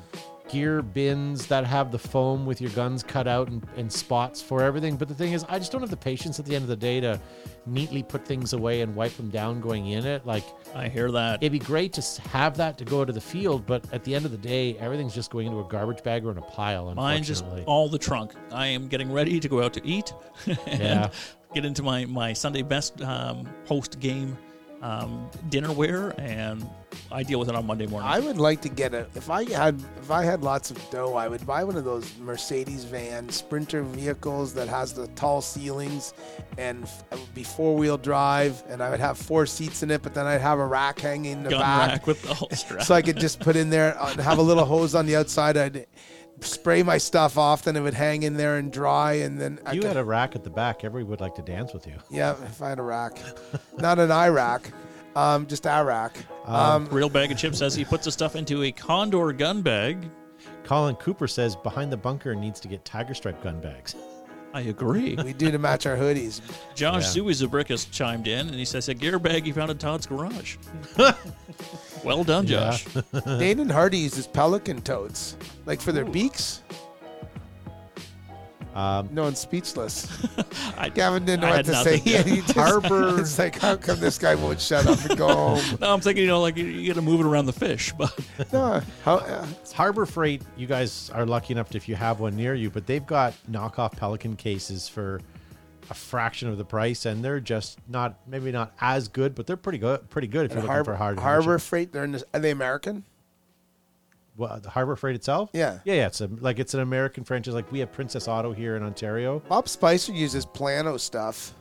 gear bins that have the foam with your guns cut out and, and spots for everything. But the thing is, I just don't have the patience at the end of the day to neatly put things away and wipe them down going in it. Like, I hear that. it'd be great to have that to go to the field, but at the end of the day, everything's just going into a garbage bag or in a pile. Mine just all the trunk. I am getting ready to go out to eat and Yeah. get into my, my Sunday best um, post game um, dinnerware, and I deal with it on Monday morning. I would like to get a. If I had, if I had lots of dough, I would buy one of those Mercedes van Sprinter vehicles that has the tall ceilings, and it would be four wheel drive, and I would have four seats in it. But then I'd have a rack hanging in the Gun back, with the whole strap. so I could just put in there uh, and have a little hose on the outside. I'd spray my stuff off, then it would hang in there and dry, and then I you could, had a rack at the back. Everybody would like to dance with you. yeah, if I had a rack, not an Iraq, um, just a rack. Um, Real Bag of Chips says he puts the stuff into a Condor gun bag. Colin Cooper says behind the bunker needs to get tiger stripe gun bags. I agree. we do to match our hoodies. Josh Yeah. Zooey Zabrick has chimed in, and he says a gear bag he found in Todd's garage. well done, Yeah. Josh. Dane and Hardy uses pelican toads, like for their beaks. Um, No one's speechless. I, Gavin didn't know I what had to nothing. say. He just- Harbor- It's like, how come this guy won't shut up and go home? no, I'm thinking, you know, like you, you got to move it around the fish, but No, how, uh, Harbor Freight, you guys are lucky enough to, if you have one near you, but they've got knockoff Pelican cases for a fraction of the price, and they're just not maybe not as good, but they're pretty good. Pretty good if you're looking Harbor, for hard Harbor Freight. They're in this, are they American? Well, the Harbor Freight itself. Yeah. yeah, yeah. It's a, like it's an American franchise. Like we have Princess Auto here in Ontario. Bob Spicer uses Plano stuff.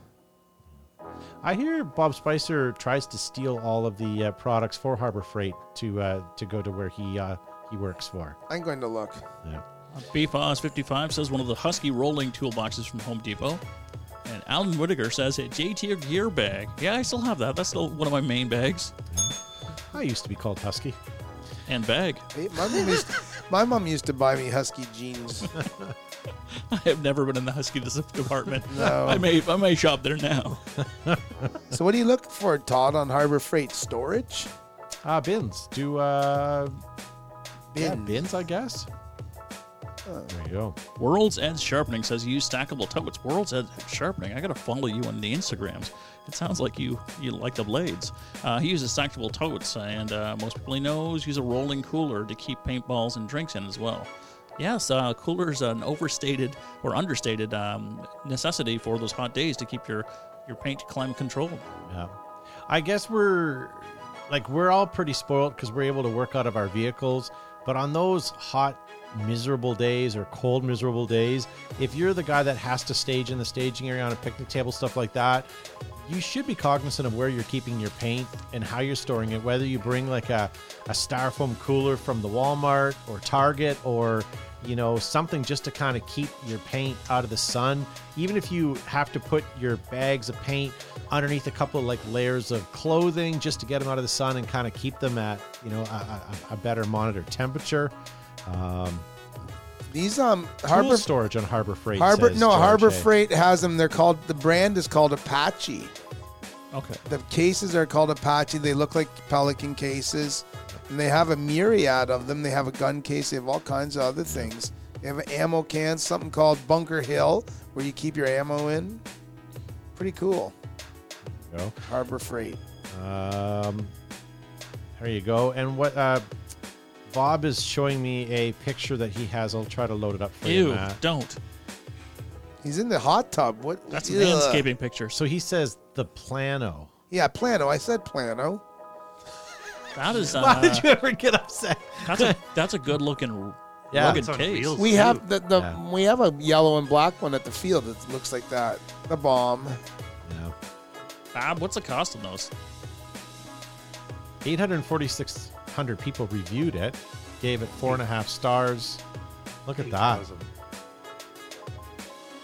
I hear Bob Spicer tries to steal all of the uh, products for Harbor Freight to uh, to go to where he uh, he works for. I'm going to look. Yeah. BFOS55 says one of the Husky rolling toolboxes from Home Depot. And Alan Whittaker says a JT gear bag. Yeah, I still have that. That's still one of my main bags I used to be called Husky. and bag. Hey, my, mom used, my mom used to buy me Husky jeans. I have never been in the Husky department. No. I may I may shop there now. So what do you look for, Todd, on Harbor Freight storage? Ah, bins. Do uh, yeah, Bins. bins, I guess. There you go. World's Edge Sharpening says you use stackable totes. World's Edge Sharpening. I gotta follow you on the Instagrams. It sounds like you you like the blades. Uh, he uses stackable totes, and uh, most people he knows use a rolling cooler to keep paintballs and drinks in as well. Yes, uh, cooler's an overstated or understated um, necessity for those hot days to keep your your paint climate controlled. Yeah. I guess we're like we're all pretty spoiled because we're able to work out of our vehicles. But on those hot, miserable days or cold, miserable days, if you're the guy that has to stage in the staging area on a picnic table, stuff like that, you should be cognizant of where you're keeping your paint and how you're storing it. Whether you bring like a, a styrofoam cooler from the Walmart or Target or you know something just to kind of keep your paint out of the sun. Even if you have to put your bags of paint underneath a couple of like layers of clothing just to get them out of the sun and kind of keep them at you know a, a, a better monitor temperature um These um harbor storage on harbor freight Harbor says no George Harbor A. Freight has them. They're called the brand is called Apache. Okay. The cases are called Apache. They look like Pelican cases, and they have a myriad of them. They have a gun case. They have all kinds of other things. They have an ammo cans, something called Bunker Hill, where you keep your ammo in. Pretty cool. Go. Harbor Freight. Um, there you go. And what uh, Bob is showing me a picture that he has. I'll try to load it up for you. Ew! Matt. Don't. He's in the hot tub. What? That's Ugh. landscaping pictures. So he says the Plano. Yeah, Plano. I said Plano. That is Why uh, did you ever get upset? that's a that's a good looking Yeah. rugged It's on case. wheels. We too. have the, the Yeah. we have a yellow and black one at the field that looks like that. The bomb. Yeah. Bob, what's the cost of those? 84600 people reviewed it, gave it four and a half stars. Look at that.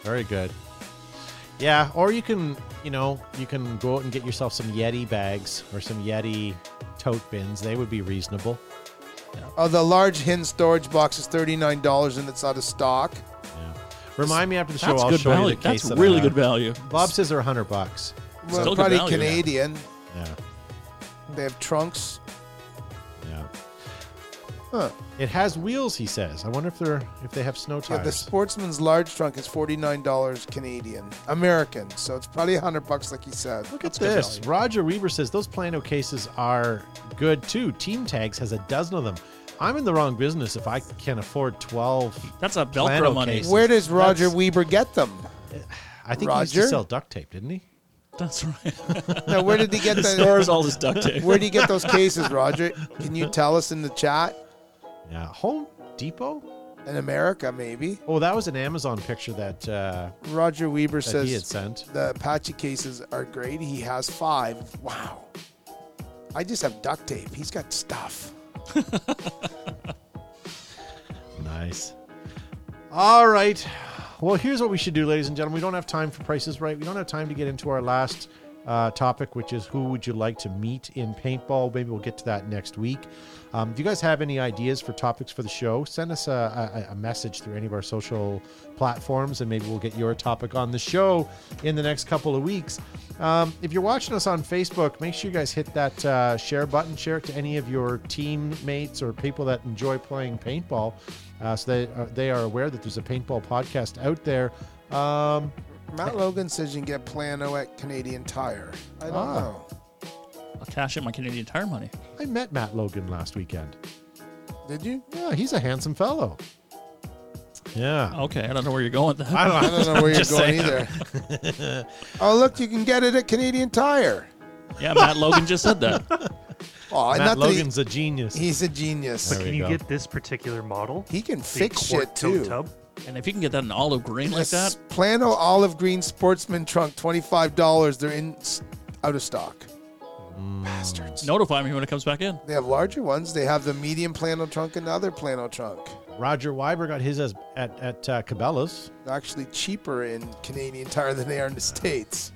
Very good. Yeah, or you can, you know, you can go out and get yourself some Yeti bags or some Yeti tote bins. They would be reasonable. Oh, the large hin storage box is thirty nine dollars and it's out of stock. Yeah. Remind me after the show. That's I'll good show value. you the case That's that really have. good value. Bob says they're 100 bucks. Well, Still good probably value, yeah. Canadian. Yeah. They have trunks. Yeah. Huh. It has wheels, he says. I wonder if they're if they have snow Yeah, the. Sportsman's large trunk is forty nine dollars Canadian, American. So it's probably hundred bucks, like he said. Look at That's this. Roger Weaver says those Plano cases are good too. Team Tags has a dozen of them. I'm in the wrong business if I can afford 12. That's a Plano Velcro money. case. Where does Roger That's- Weber get them? I think he used to sell duct tape, didn't he? That's right. Now, where did he get He the? stores all this duct tape. Where did he get those cases, Roger? Can you tell us in the chat? Yeah. Home Depot? In America, maybe. Oh, that was an Amazon picture that, uh, Roger Weber that he had says sent. the Apache cases are great. He has five. Wow. I just have duct tape. He's got stuff. Nice. All right. Well, here's what we should do, ladies and gentlemen. We don't have time for prices right. We don't have time to get into our last uh, topic, which is who would you like to meet in paintball. Maybe we'll get to that next week. Um, if you guys have any ideas for topics for the show, send us a, a, a message through any of our social platforms, and maybe we'll get your topic on the show in the next couple of weeks. Um, if you're watching us on Facebook, make sure you guys hit that uh, share button, share it to any of your teammates or people that enjoy playing paintball, uh, so they are, they are aware that there's a paintball podcast out there. Um, Matt Logan says you can get Plano at Canadian Tire. I don't Ah. know. I'll cash in my Canadian Tire money. I met Matt Logan last weekend. Did you? Yeah, he's a handsome fellow. Yeah. Okay, I don't know where you're going with that. I don't I don't know where you're Just going saying. either. oh, look, you can get it at Canadian Tire. Yeah, Matt Logan just said that. Oh, Matt not that he- Logan's a genius. he's a genius. There But we can you go. get this particular model? He can The fix quart shit tote too. Tub? And if you can get that in olive green like that, Plano olive green sportsman trunk, twenty five dollars. They're in out of stock. Bastards. notify me when it comes back in. They have larger ones. They have the medium Plano trunk and the other Plano trunk. Roger Weiber got his as, at, at uh, Cabela's. They're actually cheaper in Canadian Tire than they are in the States.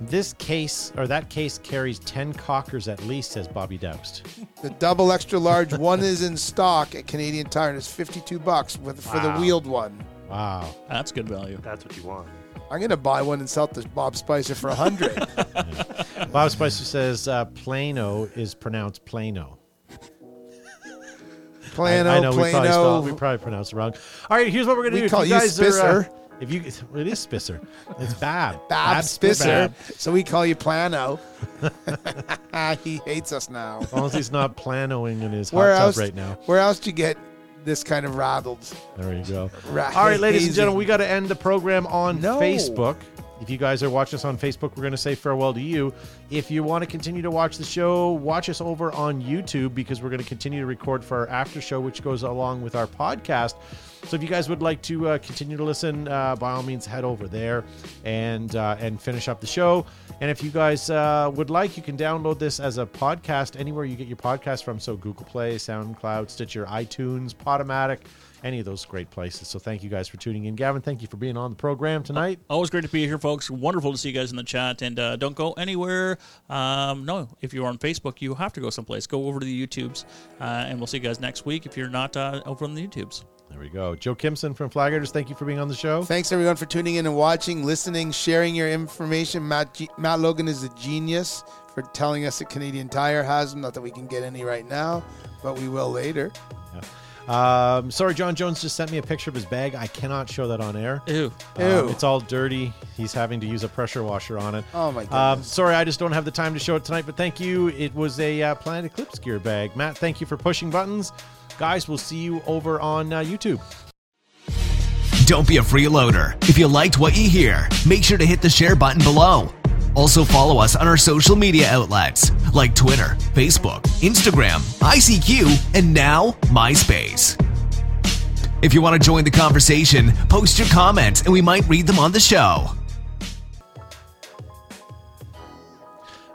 This case, or that case, carries 10 cockers at least, says Bobby Doust. The double extra large one is in stock at Canadian Tire and it's fifty two bucks with for the Wow. wheeled one. Wow. That's good value. That's what you want. I'm gonna buy one and sell it to Bob Spicer for a hundred. Bob Spicer says uh, Plano is pronounced Plano. Plano, I, I know we probably, Plano. spelled- we probably pronounced it wrong. All right, here's what we're going to We do. If call you guys are, uh, Spisser. If you, it is Spisser. It's Bab. Bob Spisser. Spicer. So we call you Plano. he hates us now. As long as he's not planoing in his hot Where tub right now. Where else do you get this kind of rattled? There you go. Ra- All right, ladies and gentlemen, we got to end the program on No. Facebook. If you guys are watching us on Facebook, we're going to say farewell to you. If you want to continue to watch the show, watch us over on YouTube because we're going to continue to record for our after show, which goes along with our podcast. So if you guys would like to uh, continue to listen, uh, by all means, head over there and uh, and finish up the show. And if you guys uh, would like, you can download this as a podcast anywhere you get your podcast from. So Google Play, SoundCloud, Stitcher, iTunes, Podomatic, any of those great places. So thank you guys for tuning in. Gavin, thank you for being on the program tonight. Always great to be here, folks. Wonderful to see you guys in the chat. And uh, don't go anywhere. Um, no, if you're on Facebook, you have to go someplace. Go over to the YouTubes, uh, and we'll see you guys next week if you're not uh, over on the YouTubes. There we go. Joe Kimson from Flaggers, thank you for being on the show. Thanks everyone for tuning in and watching, listening, sharing your information. Matt G- Matt Logan is a genius for telling us that Canadian Tire has them. Not that we can get any right now, but we will later. Um, sorry, John Jones just sent me a picture of his bag. I cannot show that on air. Ew. Um, Ew. it's all dirty. He's having to use a pressure washer on it. Oh my God. Um, sorry, I just don't have the time to show it tonight, but thank you. It was a uh, Planet Eclipse gear bag. Matt, thank you for pushing buttons. Guys, we'll see you over on uh, YouTube. Don't be a freeloader. If you liked what you hear, make sure to hit the share button below. Also, follow us on our social media outlets like Twitter, Facebook, Instagram, ICQ, and now MySpace. If you want to join the conversation, post your comments and we might read them on the show.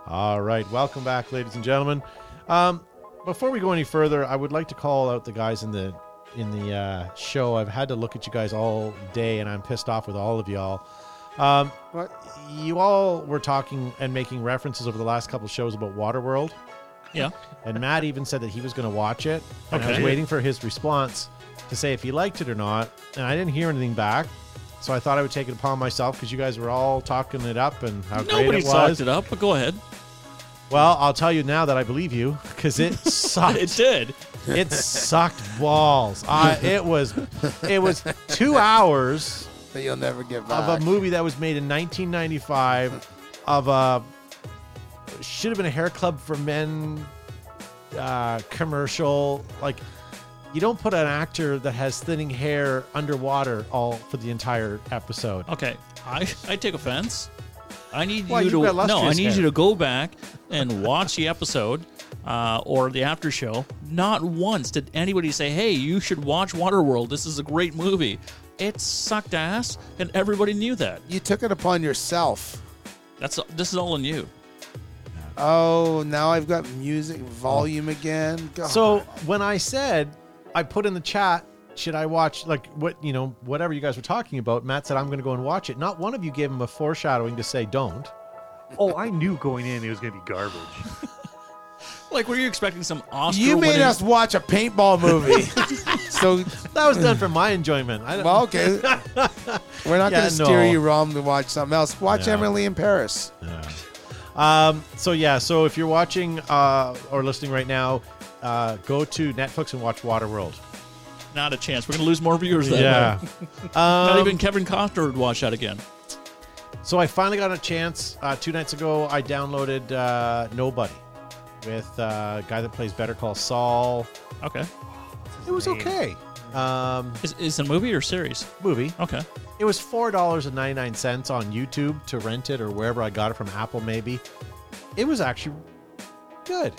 All right, welcome back, ladies and gentlemen. Um, before we go any further, I would like to call out the guys in the in the uh, show. I've had to look at you guys all day, and I'm pissed off with all of y'all. Um, What? you all were talking and making references over the last couple of shows about Waterworld, Yeah. and Matt even said that he was going to watch it. And I was waiting for his response to say if he liked it or not, and I didn't hear anything back. So I thought I would take it upon myself because you guys were all talking it up and how Nobody great it was. talked it up, but go ahead. Well, I'll tell you now that I believe you because it sucked. It did. it sucked balls. Uh, it was, it was two hours That you'll never get of a movie that was made in 1995 of a should have been a hair club for men uh, commercial. Like, you don't put an actor that has thinning hair underwater all for the entire episode. Okay, I, I take offense. I need Why, you to no. I need hair. you to go back and watch the episode uh, or the after show. Not once did anybody say, "Hey, you should watch Waterworld. This is a great movie." It sucked ass, and everybody knew that. you took it upon yourself. That's this is all on you. Oh, now I've got music volume again. God. So when I said I put in the chat, should I watch like what you know whatever you guys were talking about? Matt said I'm going to go and watch it. Not one of you gave him a foreshadowing to say don't. Oh, I knew going in it was going to be garbage. Like, were you expecting some Oscar? you made winning- us watch a paintball movie. so, That was done for my enjoyment. I don't, well, okay. We're not Yeah, going to steer no. you wrong to watch something else. Watch Yeah. Emily in Paris. Um, so yeah, so if you're watching uh, or listening right now, uh, go to Netflix and watch Waterworld. Not a chance. We're gonna lose more viewers. That Yeah. way. Not Um, even Kevin Costner would watch that again. So I finally got a chance. Uh, two nights ago, I downloaded uh, Nobody with uh, a guy that plays Better Call Saul. Okay. It was okay. Um, Is is it a movie or series? movie. Okay. It was four dollars and ninety nine cents on YouTube to rent it or wherever I got it from Apple. Maybe it was actually good.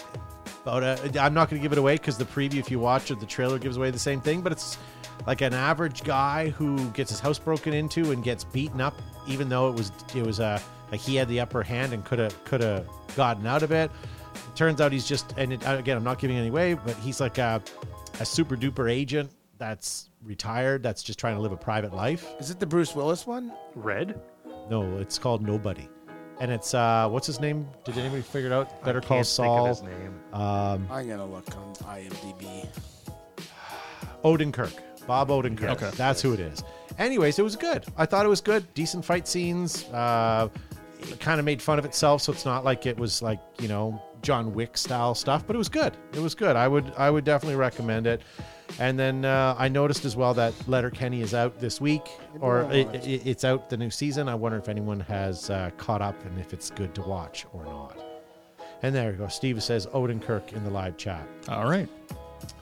About a, I'm not going to give it away because the preview, if you watch it, the trailer gives away the same thing. But it's like an average guy who gets his house broken into and gets beaten up, even though it was it was a like he had the upper hand and could have could have gotten out of it. Turns out he's just and it, again, I'm not giving any away, but he's like a, a super duper agent that's retired that's just trying to live a private life. Is it the Bruce Willis one? Red? No, it's called Nobody. And it's uh what's his name? Did anybody figure it out? Better I Call can't think of Saul. his name. Um I'm going to look on IMDb. Odenkirk. Bob Odenkirk. Okay. That's who it is. Anyways, it was good. I thought it was good. Decent fight scenes. Uh it kind of made fun of itself, so it's not like it was like, you know, John Wick style stuff, but it was good. It was good. I would I would definitely recommend it. And then uh, I noticed as well that Letterkenny is out this week, or it, it, it's out the new season. I wonder if anyone has uh, caught up and if it's good to watch or not. And there you go. Steve says Odenkirk in the live chat. All right.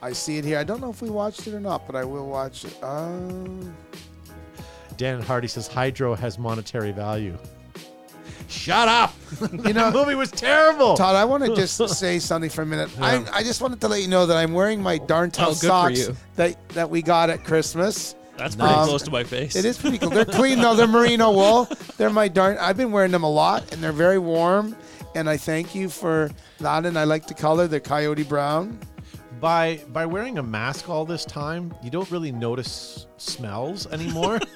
I see it here. I don't know if we watched it or not, but I will watch it. Um, Dan Hardy says Hydro has monetary value. Shut up! you know, the movie was terrible. Todd, I want to just say something for a minute. I, I just wanted to let you know that I'm wearing my darn tough Oh, socks that, that we got at Christmas. That's pretty Um, close to my face. It is pretty cool. They're clean though. They're merino wool. They're my darn. I've been wearing them a lot, and they're very warm. And I thank you for that. And I like the color. They're coyote brown. By by wearing a mask all this time, you don't really notice smells anymore.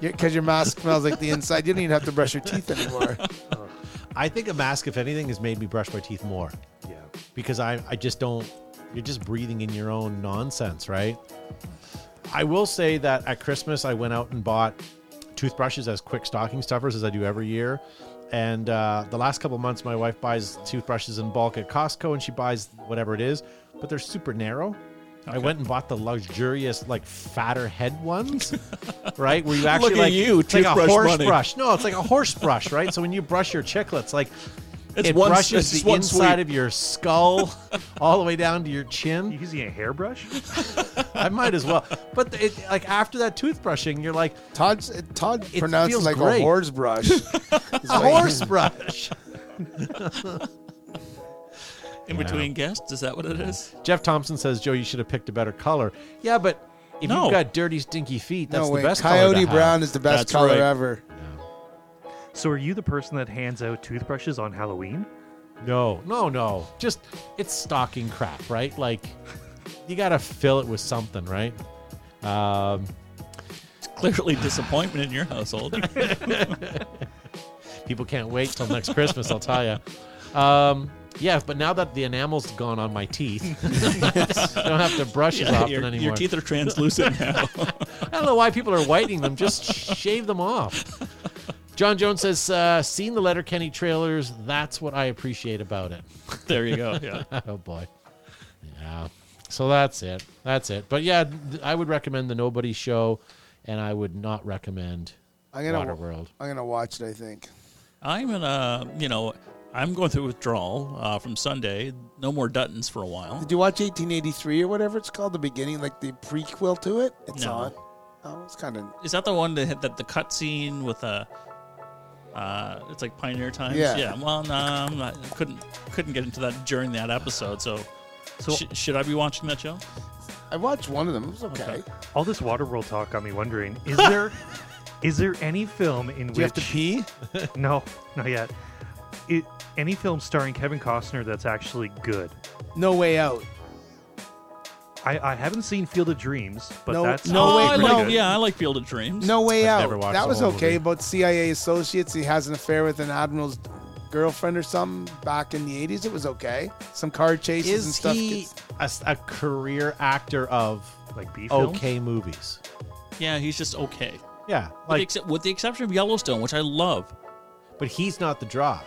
Because your mask smells like the inside. You don't even have to brush your teeth anymore. I think a mask, if anything, has made me brush my teeth more Yeah. because I I just don't. You're just breathing in your own nonsense, right? I will say that at Christmas I went out and bought toothbrushes as quick stocking stuffers as I do every year. And uh, the last couple months, my wife buys toothbrushes in bulk at Costco, and she buys whatever it is, but they're super narrow. I went and bought the luxurious, like fatter head ones, right? Where you actually Look at like you, it's like a horse money. brush. No, it's like a horse brush, right? So when you brush your chiclets, like It's it one- brushes it's the one inside sweep. of your skull all the way down to your chin. You chin. using a hairbrush? I might as well. But it, like after that toothbrushing, you're like Todd's uh, Todd It pronounces like great. a horse brush. a horse brush. In between guests, is that what it is? Jeff Thompson says, Joe, you should have picked a better color. Yeah, but if No. you've got dirty, stinky feet, that's no the way. best color Coyote to have. brown is the best That's color right. ever. So are you the person that hands out toothbrushes on Halloween? No, no, no. Just it's stocking crap, right? Like you got to fill it with something, right? Um, Clearly disappointment in your household. people can't wait till next Christmas. I'll tell you. Um, yeah, but now that the enamel's gone on my teeth, I don't have to brush as Yeah, often your, anymore. your teeth are translucent now. I don't know why people are whitening them. Just shave them off. John Jones says, uh, "Seen the Letterkenny trailers. That's what I appreciate about it." there you go. Yeah. oh boy. Yeah. So that's it. That's it. But yeah, th- I would recommend the Nobody Show, and I would not recommend I'm gonna Waterworld. I'm gonna watch it. I think. I'm in a, you know, I'm going through withdrawal uh, from Sunday. No more Duttons for a while. Did you watch 1883 or whatever it's called? The beginning, like the prequel to it. It's No. on. Oh, it's kind of. Is that the one that had that the cut scene with a? Uh, it's like Pioneer Times. Yeah. Well, no, I'm not, couldn't couldn't get into that during that episode. So, So sh- should I be watching that show? I watched one of them. It was okay. Okay. all this Waterworld talk got me wondering: is there is there any film in Do which you have to pee? no, not yet? It, any film starring Kevin Costner that's actually good? No way out. I, I haven't seen Field of Dreams, but No- that's no oh, way- I pretty like, good. yeah, I like Field of Dreams. No way I've out. never watched That was okay. movie. About CIA associates, he has an affair with an admiral's girlfriend or something back in the 80s. It was okay. Some car chases and Is stuff. he gets- a, s- a career actor of like B films. okay movies? Yeah, he's just okay. Yeah, With, like, the ex- with the exception of Yellowstone, which I love. but he's not the draw.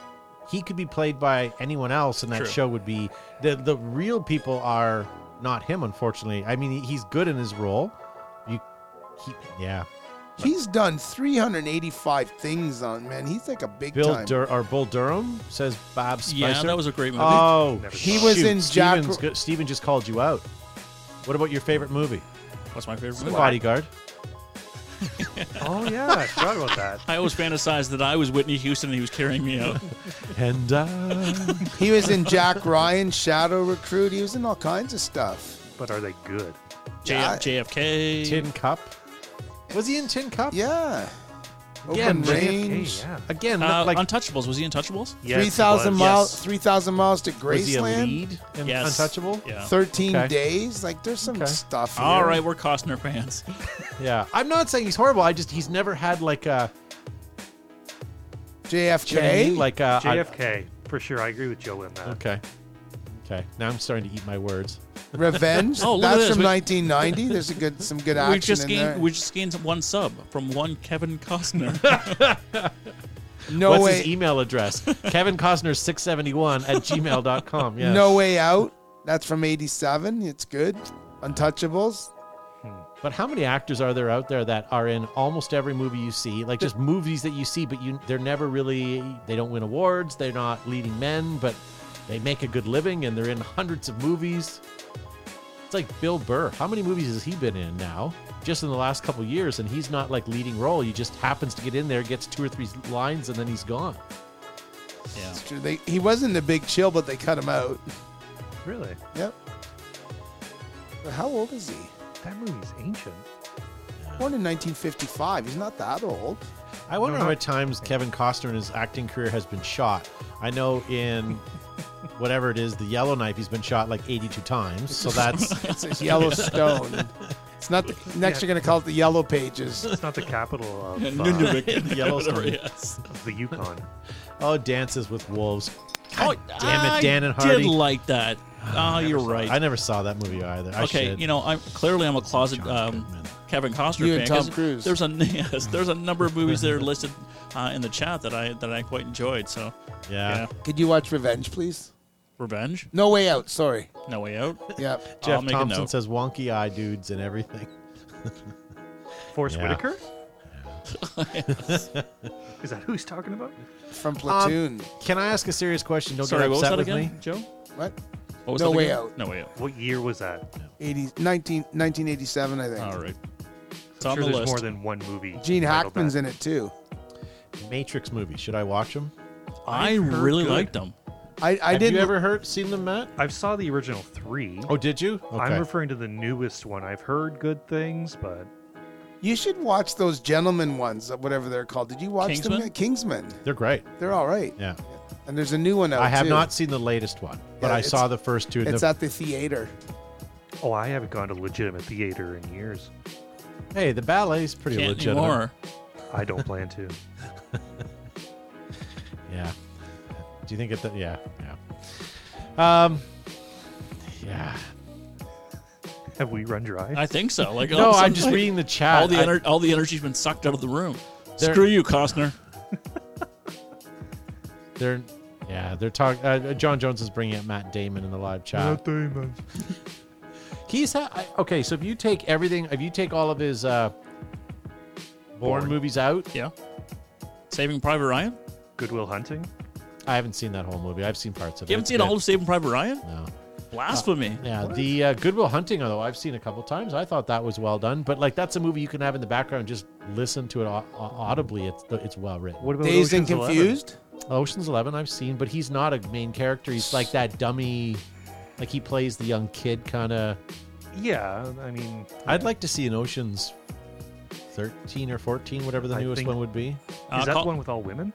He could be played by anyone else, and that True. show would be the the real people are not him. Unfortunately, I mean he's good in his role. You, he, yeah. He's done 385 things on, man. He's like a big Bill time. Dur- or Bull Durham says Bob Spicer. Yeah, that was a great movie. Oh, Never He was shoot, in Jack- Steven's go- Steven just called you out. What about your favorite movie? What's my favorite movie? Bodyguard. Oh yeah, I forgot about that. I always fantasized that I was Whitney Houston and he was carrying me out. And uh, He was in Jack Ryan, Shadow Recruit. He was in all kinds of stuff. But are they good? J- Yeah. JFK. Tin Cup. Was he in Tin Cup? Yeah. Again, Open JFK, range. yeah. Again, Uh, like Untouchables. Was he Untouchables? Yes, it 3,000 was. miles. Yes. 3,000 miles to was he a Graceland. lead in Yes. Untouchable? Yeah. 13 Okay. days. Like there's some Okay. stuff. Here. All right, we're Costner fans. Yeah. I'm not saying he's horrible. I just he's never had like a you know what I JFK. mean? like a, I- JFK for sure. I agree with Joe in that. okay. Okay. Now I'm starting to eat my words. Revenge. Oh, look at That's this. from We- 1990. There's a good, some good action we just in gained there. we just gained one sub from one Kevin Costner. no What's way. his email address? Kevin Costner 671 at gmail.com. Yeah. No way out. That's from 87. It's good. Untouchables. Hmm. But how many actors are there out there that are in almost every movie you see? Like just movies that you see, but you they're never really they don't win awards. They're not leading men, but they make a good living and they're in hundreds of movies. It's like Bill Burr. How many movies has he been in now? Just in the last couple years, and he's not like leading role. He just happens to get in there, gets two or three lines, and then he's gone. yeah. It's true. They, he was in the big chill, but they cut him out. Really? Yep. But how old is he? That movie's ancient. Born in 1955. He's not that old. I wonder No, how many times Kevin Costner in his acting career has been shot. I know in whatever it is, the yellow knife. He's been shot like 82 times. So that's It's a Yellowstone. It's not. The, next, you're going to call it the Yellow Pages. It's not the capital of, uh, Nunavut. Yellowstone. Whatever, yes. of the Yukon. oh, Dances with Wolves. Oh, damn it, I Dan and Hardy. did like that. Oh, you're saw right. I never saw that movie either. I okay, should. you know, I'm clearly I'm a closet um, Goodman. Kevin Costner You fan. and Tom 'cause Cruise. There's a yes, there's a number of movies that are listed uh, in the chat that I that I quite enjoyed. So yeah. yeah, Could you watch Revenge, please? Revenge, No Way Out. Sorry. No Way Out. Yep. I'll Jeff make a Thompson note. says wonky eye dudes and everything. Forrest Yeah. Whitaker? Is that who he's talking about? from Platoon. Can I ask a serious question? Don't Sorry, get what was upset that with again, me. Joe? what? What was No that Way again? Out. No way out. What year was that? 80, 19, 1987, I think. All right. It's I'm on sure the there's list. more than one movie. Gene titled Hackman's that. in it too. Matrix movie. Should I watch them? I I've heard really good. liked them. I, I Have didn't you ever heard seen them, Matt? I saw the original three. Oh, did you? Okay. I'm referring to the newest one. I've heard good things, but You should watch those gentleman ones, whatever they're called. Did you watch Kingsman? them? Kingsman. They're great. They're all right. Yeah. And there's a new one out. I have too. not seen the latest one, but Yeah, I it's- saw the first two. It's The- at the theater. oh, I haven't gone to legitimate theater in years. Hey, the ballet's pretty Can't legitimate. anymore. I don't plan to. Yeah. Do you think it? Th- yeah. Yeah. Um. Yeah. Have we run dry? I think so. Like all No, of a I'm just like, reading the chat. All the I- ener- all the energy's been sucked out of the room. There- Screw you, Costner. They're. Yeah, they're talking. Uh, John Jones is bringing up Matt Damon in the live chat. He's ha- I- okay. So if you take everything, if you take all of his uh, Bourne, Bourne. movies out, Yeah. Saving Private Ryan. Good Will Hunting. I haven't seen that whole movie. I've seen parts of it. You haven't It's seen good. all of Saving Private Ryan? No. Blasphemy. Yeah, the uh, Good Will Hunting, although I've seen a couple times, I thought that was well done. But like, that's a movie you can have in the background, just listen to it au- au- audibly. It's it's well written. What about Dazed and Ocean's Eleven? Confused. Ocean's Eleven, I've seen, but he's not a main character. He's like that dummy, like he plays the young kid kind of. Yeah, I mean, I'd like to see an Ocean's thirteen or fourteen, whatever the I newest think- one would be. Uh, is that Col- the one with all women?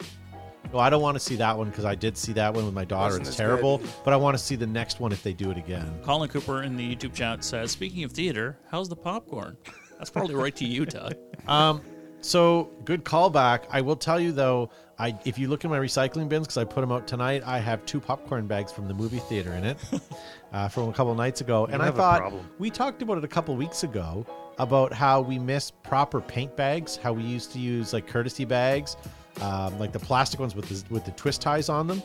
Well, I don't want to see that one because I did see that one with my daughter. Wasn't it's as terrible, good. but I want to see the next one if they do it again. Colin Cooper in the YouTube chat says, "Speaking of theater, how's the popcorn?" That's probably right to you, Todd. Um, so good callback. I will tell you though, I if you look in my recycling bins because I put them out tonight, I have two popcorn bags from the movie theater in it uh, from a couple nights ago, and I thought we talked about it a couple weeks ago about how we miss proper paint bags, how we used to use like courtesy bags, um, like the plastic ones with the with the twist ties on them.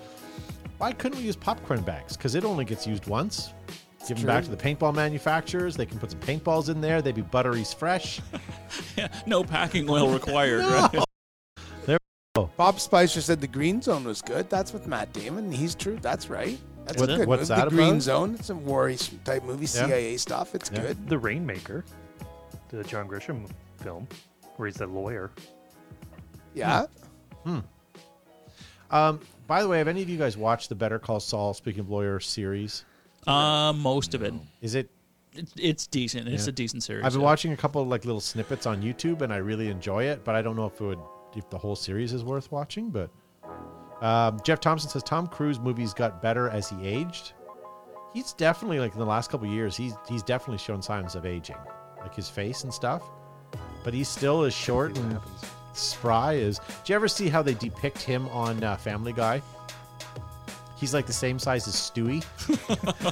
Why couldn't we use popcorn bags? Because it only gets used once. Give them back to the paintball manufacturers. They can put some paintballs in there. They'd be buttery fresh. no packing oil required. right? Bob Spicer said the Green Zone was good. That's with Matt Damon. He's true. That's right. That's What- a good what's movie. that The Green about? Zone. It's a war type movie, Yeah. CIA stuff. It's Yeah. good. The Rainmaker, the John Grisham film, where he's the lawyer. Yeah. Hmm. Um, by the way, have any of you guys watched the Better Call Saul Speaking of Lawyer series? Uh, most of it. Is it? It's, it's decent. It's Yeah. a decent series. I've been yeah. watching a couple of like little snippets on YouTube, and I really enjoy it. But I don't know if it would, if the whole series is worth watching. But um, Jeff Thompson says Tom Cruise movies got better as he aged. He's definitely like in the last couple of years, he's he's definitely shown signs of aging, like his face and stuff. But he's still as short and spry as. Do you ever see how they depict him on uh, Family Guy? He's like the same size as Stewie,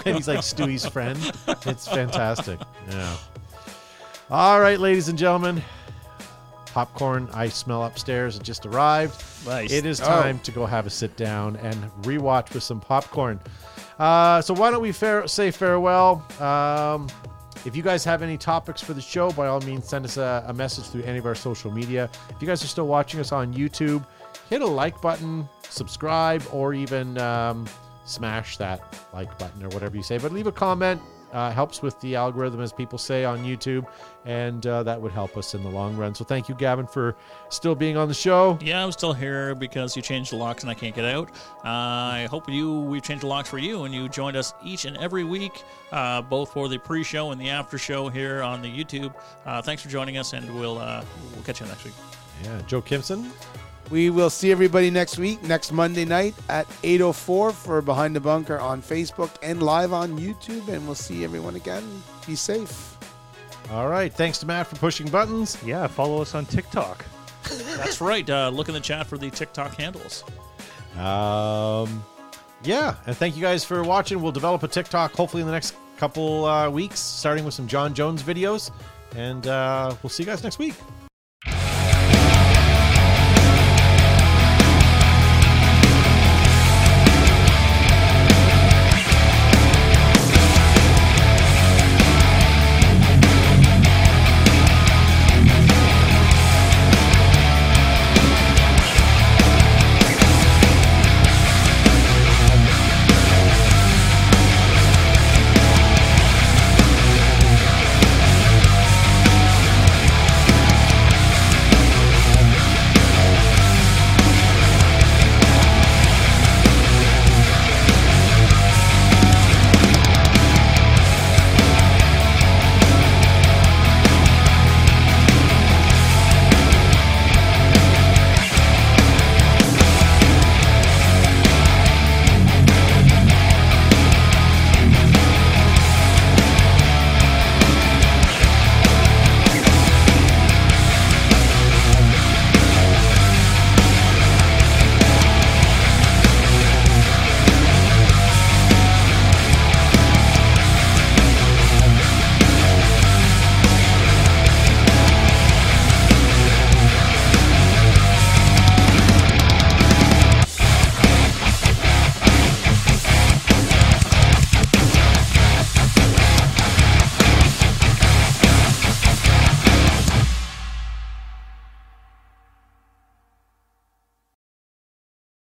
and he's like Stewie's friend. It's fantastic. Yeah. All right, ladies and gentlemen, popcorn I smell upstairs it just arrived. Nice. It is Oh. time to go have a sit down and rewatch with some popcorn. Uh, so why don't we fare, say farewell? Um, if you guys have any topics for the show, by all means, send us a, a message through any of our social media. If you guys are still watching us on YouTube, hit a like button, subscribe, or even um, smash that like button or whatever you say. But leave a comment. Uh, helps with the algorithm, as people say on YouTube, and uh, that would help us in the long run. So thank you, Gavin, for still being on the show. Yeah, I'm still here because you changed the locks and I can't get out. Uh, I hope you we've changed the locks for you and you joined us each and every week, uh, both for the pre-show and the after-show here on the YouTube. Uh, thanks for joining us, and we'll uh, we'll catch you next week. Yeah, Joe Kimson. We will see everybody next week, next Monday night at 8.04 for Behind the Bunker on Facebook and live on YouTube. And we'll see everyone again. Be safe. All right. Thanks to Matt for pushing buttons. Yeah, follow us on TikTok. That's right. Uh, look in the chat for the TikTok handles. Um, yeah, and thank you guys for watching. We'll develop a TikTok hopefully in the next couple uh, weeks, starting with some John Jones videos, and uh, we'll see you guys next week.